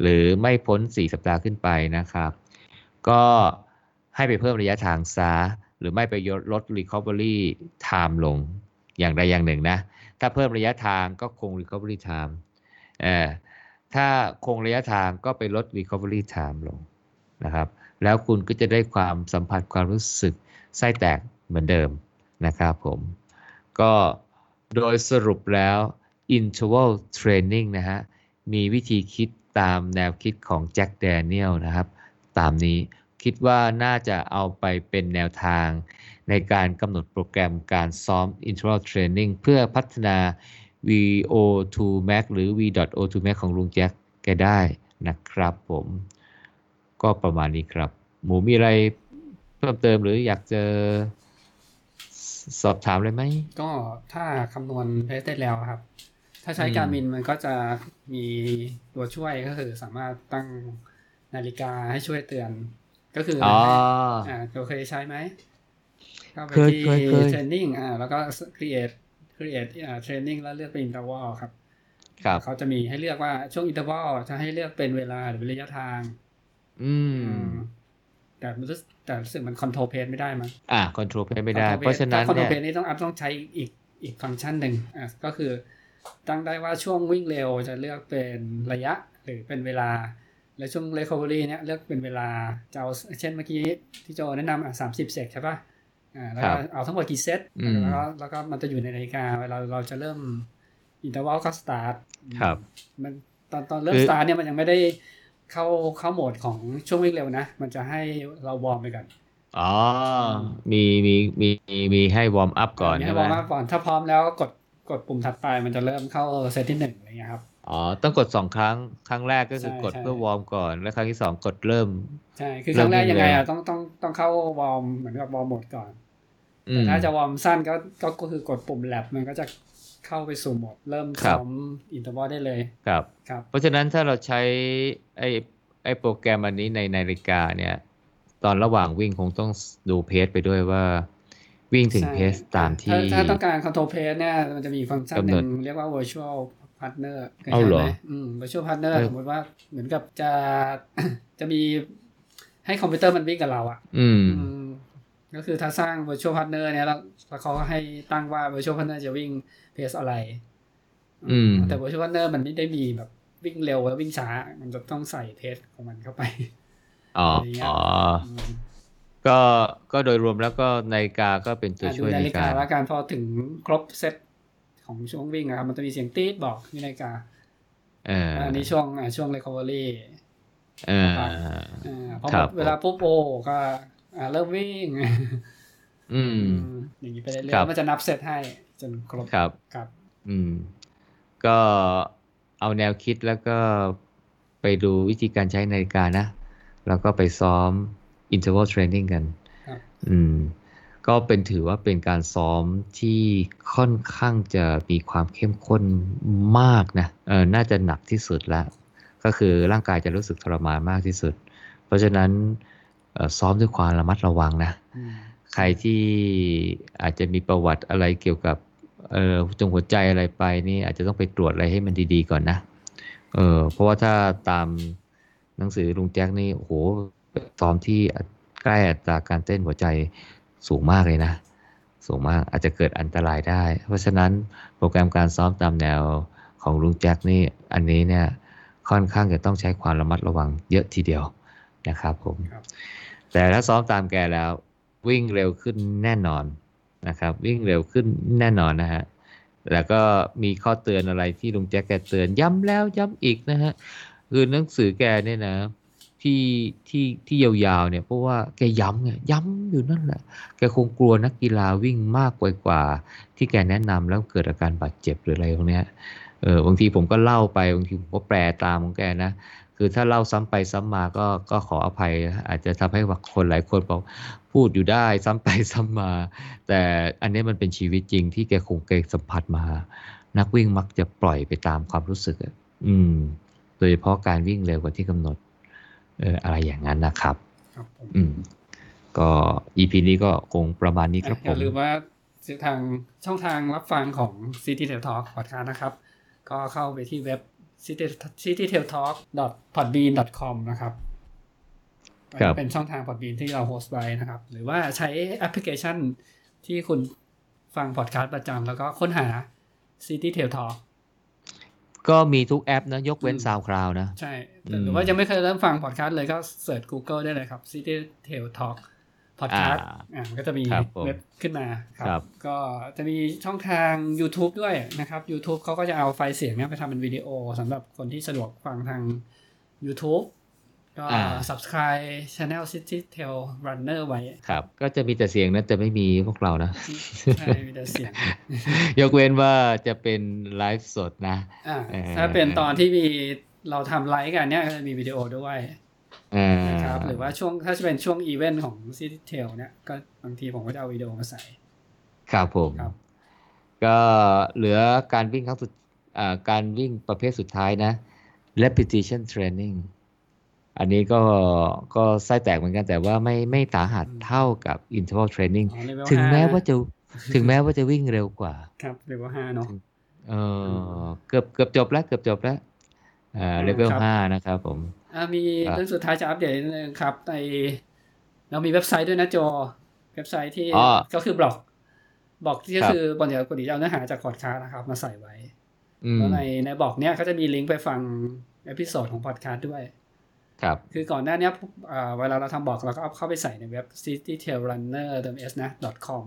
หรือไม่พ้น 4 สัปดาห์ขึ้นไปนะครับ ก็ให้ไปเพิ่มระยะทางซา หรือไม่ไปลด recovery time ลงอย่างใดอย่างหนึ่งนะ ถ้าเพิ่มระยะทางก็คง recovery time เออถ้าคงระยะทางก็ไปลด recovery time ลงนะครับ แล้วคุณก็จะได้ความสัมผัสความรู้สึกไส้แตกเหมือนเดิมนะครับผม ก็โดยสรุปแล้ว interval training นะฮะ มีวิธีคิดตามแนวคิดของแจ็คแดเนียลนะครับ ตามนี้ คิดว่าน่าจะเอาไปเป็นแนวทาง ในการกำหนดโปรแกรมการซ้อม interval training เพื่อพัฒนา VO2 max หรือ V.O2 max ของลุงแจ็คแกได้นะครับผม ก็ประมาณนี้ครับ หมูมีอะไรเพิ่มเติมหรืออยากจะสอบถามเลยไหม ก็ถ้าคำนวณเพสได้แล้วครับ ถ้าใช้การมินมันก็จะมีตัวช่วยก็คือสามารถตั้งนาฬิกาให้ช่วยเตือน ก็คืออ๋ออ่าเราเคยใช้ไหมเข้าไปเคยที่เคยเคย training อ่าแล้วก็ create create อ่า training แล้วเลือกเป็น interval ครับครับเขาจะมีให้เลือกว่าช่วง interval จะให้เลือกเป็นเวลาหรือเป็นระยะทางอืมอืม แต่มันรู้สึกแต่รู้สึกมัน control pace ไม่ได้มั้งอ่า control ไม่ได้ control เพราะฉะนั้นถ้ control เนี่ย pace นี่ต้องอัพต้องใช้อีกอีกฟังก์ชันหนึ่งอะก็คือตั้งได้ว่าช่วงวิ่งเร็วจะเลือกเป็นระยะหรือเป็นเวลา แล้วช่วง recovery เนี่ยเลือกเป็นเวลาจะเอาเช่นเมื่อกี้ที่โจแนะนำอะสามสิบเซตใช่ป่ะอ่าแล้วครัก็บเอาทั้งหมดกี่เซตอืมแล้วก็แล้วก็มันจะอยู่ในนาฬิกาเวลาเราจะเริ่ม interval ก็ start ครับมันตอนตอนเริ่มคือ start เนี่ยมันยังไม่ได้เข้าเข้าโหมดของช่วงวิ่งเร็วนะ มันจะให้เราวอร์มไปก่อนอ๋อ มีมีมีมีให้วอร์มอัพก่อนมีใช่ให้ไหวมอร์มอัพก่อนถ้าพร้อมแล้วก็กดกดปุ่มถัดไปมันจะเริ่มเข้าเซตที่หนึ่งอะไรเงี้ยครับ อ๋อ ต้องกดสองครั้ง ครั้งแรกก็คือใช่กดใช่เพื่อวอร์มก่อน แล้วครั้งที่สองกดเริ่ม ใช่ คือคเริ่รั้มงแรกวิ่งยังไงเร็อะวต้องต้องต้องเข้าวอร์มเหมือนกับวอร์มโหมดก่อนอืแต่มถ้าจะวอร์มสั้นก็ก็ก็คือกดปุ่มแลบมันก็จะเข้าไปสู่โหมดเริ่มครับซ้อม interval ได้เลย ครับ ครับ เพราะฉะนั้นถ้าเราใช้ไอ้ไอ้โปรแกรมอันนี้ในนาฬิกาเนี่ย ตอนระหว่างวิ่งคงต้องดู pace ไปด้วยว่าวิ่งถึงใช่ pace ตามที่ ถ้าถ้าต้องการ control pace เนี่ยมันจะมีฟังก์ชันหนึ่งกำหนดเรียกว่า virtual partner คยเอาใช้เหรอไมอืม virtual partner เออสมมติว่าเหมือนกับจะจะมีให้คอมพิวเตอร์มันวิ่งกับเราอะ อืมอืมก็คือถ้าสร้าง virtual partner เนี่ยแล้วแล้วเขาก็ให้ตั้งว่า virtual partner จะวิ่งเพสอะไร อืม แต่ virtual partner มันไม่ได้มีแบบวิ่งเร็วแล้ววิ่งช้า มันจะต้องใส่เพสของมันเข้าไป อ๋ออะไรเงี้ยอ๋ออืมก็ก็โดยรวมแล้วก็นาฬิกาก็เป็นตัวอะช่ดูวยนาในฬิกาการแล้วกันพอถึงครบเซต ของช่วงวิ่งอะครับมันจะมีเสียงตีดบอกที่นาฬิกาเอออันนี้ช่วงอะช่วง recovery เอออ่าพอหครัมบดเวลาปุ๊บโอก็อ่าเริ่มวิ่งอืมอย่างนี้ไปเรื่อครัยบๆมันจะนับเซตให้จนครบครับครับ อืม ก็เอาแนวคิดแล้วก็ไปดูวิธีการใช้นาฬิกานะ แล้วก็ไปซ้อม interval training กันครับอืม ก็เป็นถือว่าเป็นการซ้อมที่ค่อนข้างจะมีความเข้มข้นมากนะเออน่าจะหนักที่สุดแล้ว ก็คือร่างกายจะรู้สึกทรมานมากที่สุด เพราะฉะนั้นเอ่อซ้อมด้วยความระมัดระวังนะอืมใครที่อาจจะมีประวัติอะไรเกี่ยวกับเอ่อจงหัวใจอะไรไปนี่อาจจะต้องไปตรวจอะไรให้มันดีๆก่อนนะ เออเพราะว่าถ้าตามหนังสือลุงแจ็คนี่โอ้โหซ้อมที่ใกล้อัตราการเต้นหัวใจ สูงมากเลยนะ สูงมากอาจจะเกิดอันตรายได้ เพราะฉะนั้นโปรแกรมการซ้อมตามแนวของลุงแจ็คนี่อันนี้เนี่ยค่อนข้างจะต้องใช้ความระมัดระวังเยอะทีเดียวนะครับผมครับแต่ถ้าซ้อมตามแกแล้ว วิ่งเร็วขึ้นแน่นอนนะครับ วิ่งเร็วขึ้นแน่นอนนะฮะแล้วก็มีข้อเตือนอะไรที่ลุงแจ็คแกเตือนย้ำแล้วย้ำอีกนะฮะคือหนังสือแกเนี่ยนะ ที่ที่ที่ยาวๆเนี่ยเพราะว่าแกย้ำไงย้ำอยู่นั่นแหละ แกคงกลัวนักกีฬาวิ่งมากกว่ากว่า ที่แกแนะนำแล้วเกิดอาการบาดเจ็บหรืออะไรพวกเนี้ยเออบางทีผมก็เล่าไปบางทีผมก็แปลตามของแกนะคือถ้าเล่าซ้ำไปซ้ำมาก็ก็ขออภัย อาจจะทำให้ว่าคนหลายคนบอกพูดอยู่ได้ซ้ำไปซ้ำมา แต่อันนี้มันเป็นชีวิตจริงที่แกคงแกสัมผัสมา นักวิ่งมักจะปล่อยไปตามความรู้สึกอะอืม โดยเฉพาะการวิ่งเร็วกว่าที่กำหนด เอออะไรอย่างนั้นนะครับ ครับผมอืมก็ EP นี้ก็คงประมาณนี้ครับอผย่ามลืมว่าทางช่องทางรับฟังของ City Tail Talk Podcast นะครับ ก็เข้าไปที่เว็บ city citytailtalk podbean com นะครับครับเป็นช่องทาง Podbean ที่เราโฮสต์ไว้นะครับ หรือว่าใช้แอปพลิเคชันที่คุณฟังพอดแคสต์ประจำแล้วก็ค้นหา City Tail Talk ก็มีทุกแอปนะ ยกเว้นอืม SoundCloud นะ ใช่อืมหรือว่ายังไม่เคยเริ่มฟังพอดแคสต์เลยก็เสิร์ช Google ได้เลยครับ City Tail Talk Podcast อ่าอ่ามันก็จะมีครับผมเว็บขึ้นมาคครัรับบก็จะมีช่องทาง YouTube ด้วยนะครับ YouTube เขาก็จะเอาไฟล์เสียงเนี้ยไปทำเป็นวิดีโอสำหรับคนที่สะดวกฟังทาง YouTube ก็อ่า subscribe channel City Tail Runner ไว้ ครับ ก็จะมีแต่เสียงนะแต่ไม่มีพวกเรานะ ใช่ มีแต่เสียง ยกเว้นว่าจะเป็นไลฟ์สดนะอ่าเออถ้าเป็นตอนที่มีเราทำไลฟ์กันเนี่ยก็จะมีวิดีโอด้วยอ่านะครับ หรือว่าช่วงถ้าจะเป็นช่วงอีเวนต์ของ City Tail เนี่ย ก็บางทีผมก็จะเอาวิดีโอมาใส่ ครับผมครับก็เหลือการวิ่งครั้งสุดอ่าการวิ่งประเภทสุดท้ายนะ repetition training อันนี้ก็ก็ไส้แตกเหมือนกันแต่ว่าไม่ไม่สาหัสเท่ากับ interval training อ๋อ level ถึงแม้ห้ว่าจะถึงแม้ว่าจะวิ่งเร็วกว่า ครับเลเวลห้าเนาะเออเกือบเกือบจบแล้วเกือบจบแล้วอ่าเลเวลครับห้านะครับผมอ่ามีครับเรื่องสุดท้ายจะอัปเดตนิดนึงครับในเรามีเว็บไซต์ด้วยนะโจเว็บไซต์ที่อ๋อก็คือบล็อกบล็อกที่ก็ครับคือปกติปกติจะเอาเนื้อหาจากพอดคาสต์นะครับ มาใส่ไว้อืมแล้วในในบล็อกเนี้ยก็จะมีลิงก์ไปฟัง episode ของพอดคาสต์ด้วย ครับคือก่อนหน้าเนี้ยอ่าเวลาเราทำบล็อกเราก็เอาเข้าไปใส่ในเว็บ citytrailrunner เติม s นะ .com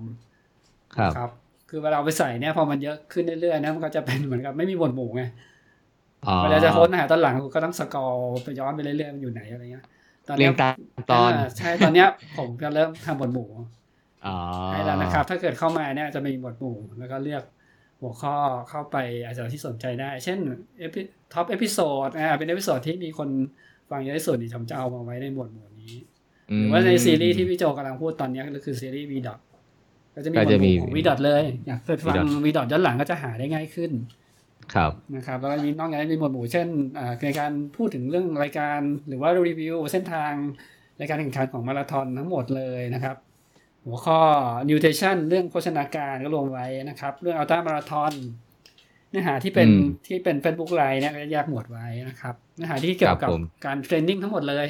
ครับครับ คือเวลาเอาไปใส่เนี่ยพอมันเยอะขึ้นเรื่อยๆนะมันก็จะเป็นเหมือนกับไม่มีหมวดหมู่ไงอ๋อเวลาจะโค้ดหาตอนหลังก็ต้อง scroll ไปย้อนไปเรื่อยๆมันอยู่ไหนอะไรเงี้ยตอนเรีเนี้ยงตามตอนาใช่ตอนเนี้ยผมจะเริ่มทำหมวดหมู่อ๋อให้แล้วนะครับ ถ้าเกิดเข้ามาเนี่ยจะมีหมวดหมู่แล้วก็เลือกหัวข้อเข้าไปอาจจะที่สนใจได้ เช่น top episode อ่าเป็น episode ที่มีคน ฟังเยอะที่สุดนี่ผมจะเอามาไว้ในหมวดหมู่นี้ หรือว่าในซีรีส์ที่พี่โจกำลังพูดตอนเนี้ยก็คือซีรีส์ V dot ก็จะมีหมก็วดจะหมีมู่ของ V dot เลย อยากเปิดฟัง V dot V dot ย้อนหลังก็จะหาได้ง่ายขึ้น ครับนะครับแล้วก็มีนอกจากนั้นมีหมวดหมู่เช่นอ่าในการพูดถึงเรื่องรายการหรือว่ารีวิวเส้นทางรายการแข่งขันของมาราธอนทั้งหมดเลยนะครับ หัวข้อ nutrition เรื่องโภชนาการก็รวมไว้นะครับ เรื่องอัลตร้ามาราธอน เนื้อหาที่เป็นอืมที่เป็น Facebook ไลน์เนี่ยก็แยกหมวดไว้นะครับเนื้อหาที่เกี่ยวกับครับผมการเทรนนิ่งทั้งหมดเลย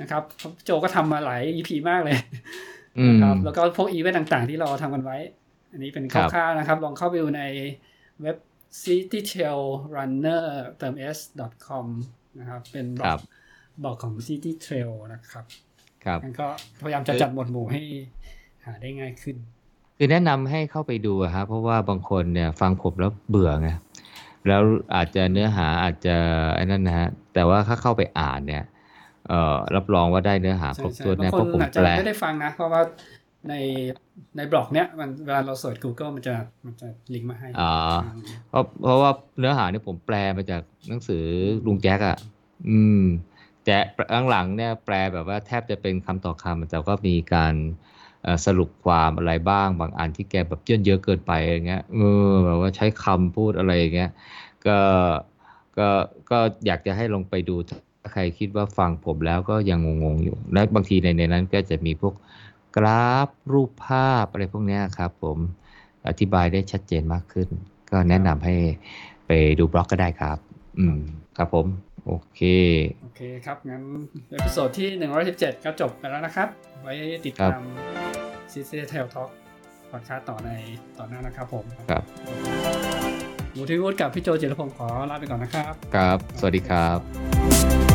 นะครับโจก็ทำมาหลาย EP มากเลยอืมนะครับแล้วก็พวกอีเวนต์ต่างๆ ที่เราทำกันไว้ อันนี้เป็นครับคร่าวๆนะครับ ลองเข้าไปดูในเว็บ citytrailrunner เติม s com นะครับ เป็นบล็คอรักบบอกของ City Trail นะครับครับงั้นก็พยายามจะจัดหมวดหมู่ให้หาได้ง่ายขึ้น คือแนะนำให้เข้าไปดูอะครับเพราะว่าบางคนเนี่ยฟังผมแล้วเบื่อไงแล้วอาจจะเนื้อหาอาจจะไอ้นั่นนะฮะแต่ว่าถ้าเข้าไปอ่านเนี่ยเอ่อรับรองว่าได้เนื้อหาคใช่รบใช่ถ้วนบางแน่คเพราะนผมอาจจะแปลไม่ได้ฟังนะ เพราะว่าในในบล็อกเนี้ยมันเวลาเราเสิร์ช Google มันจะมันจะลิงก์มาให้อ่าเพราะเพราะว่าเนื้อหาเนี่ยผมแปลมาจากหนังสือลุงแจ็คอะ่ะอืมแจ๊หลังๆเนี่ยแปลแบบว่าแทบจะเป็นคำต่อคำแต่ก็มีการเอ่อ สรุปความอะไรบ้าง บางอันที่แกแบบเยอะเยอะเกินไปอย่างเงี้ยเออแบบว่าใช้คำพูดอะไรอย่างเงี้ยก็ก็ก็อยากจะให้ลองไปดูถ้าใครคิดว่าฟังผมแล้วก็ยังงงๆอยู่ และบางทีในในนั้นก็จะมีพวกกราฟรูปภาพอะไรพวกเนี้ยครับ ผมอธิบายได้ชัดเจนมากขึ้น ก็แนะนำให้ไปดูบล็อกก็ได้ครับ อืมครับผม โอเค โอเคครับ งั้น episode ที่ 117 ก็จบไปแล้วนะครับ ไว้ติดตาม City Tail Talk พอดคาสต์ต่อในต่อหน้านะครับผม ครับหมูทิวุฒิกับพี่โจจิรพงศ์ขอลาไปก่อนนะครับ ครับ สวัสดีครับ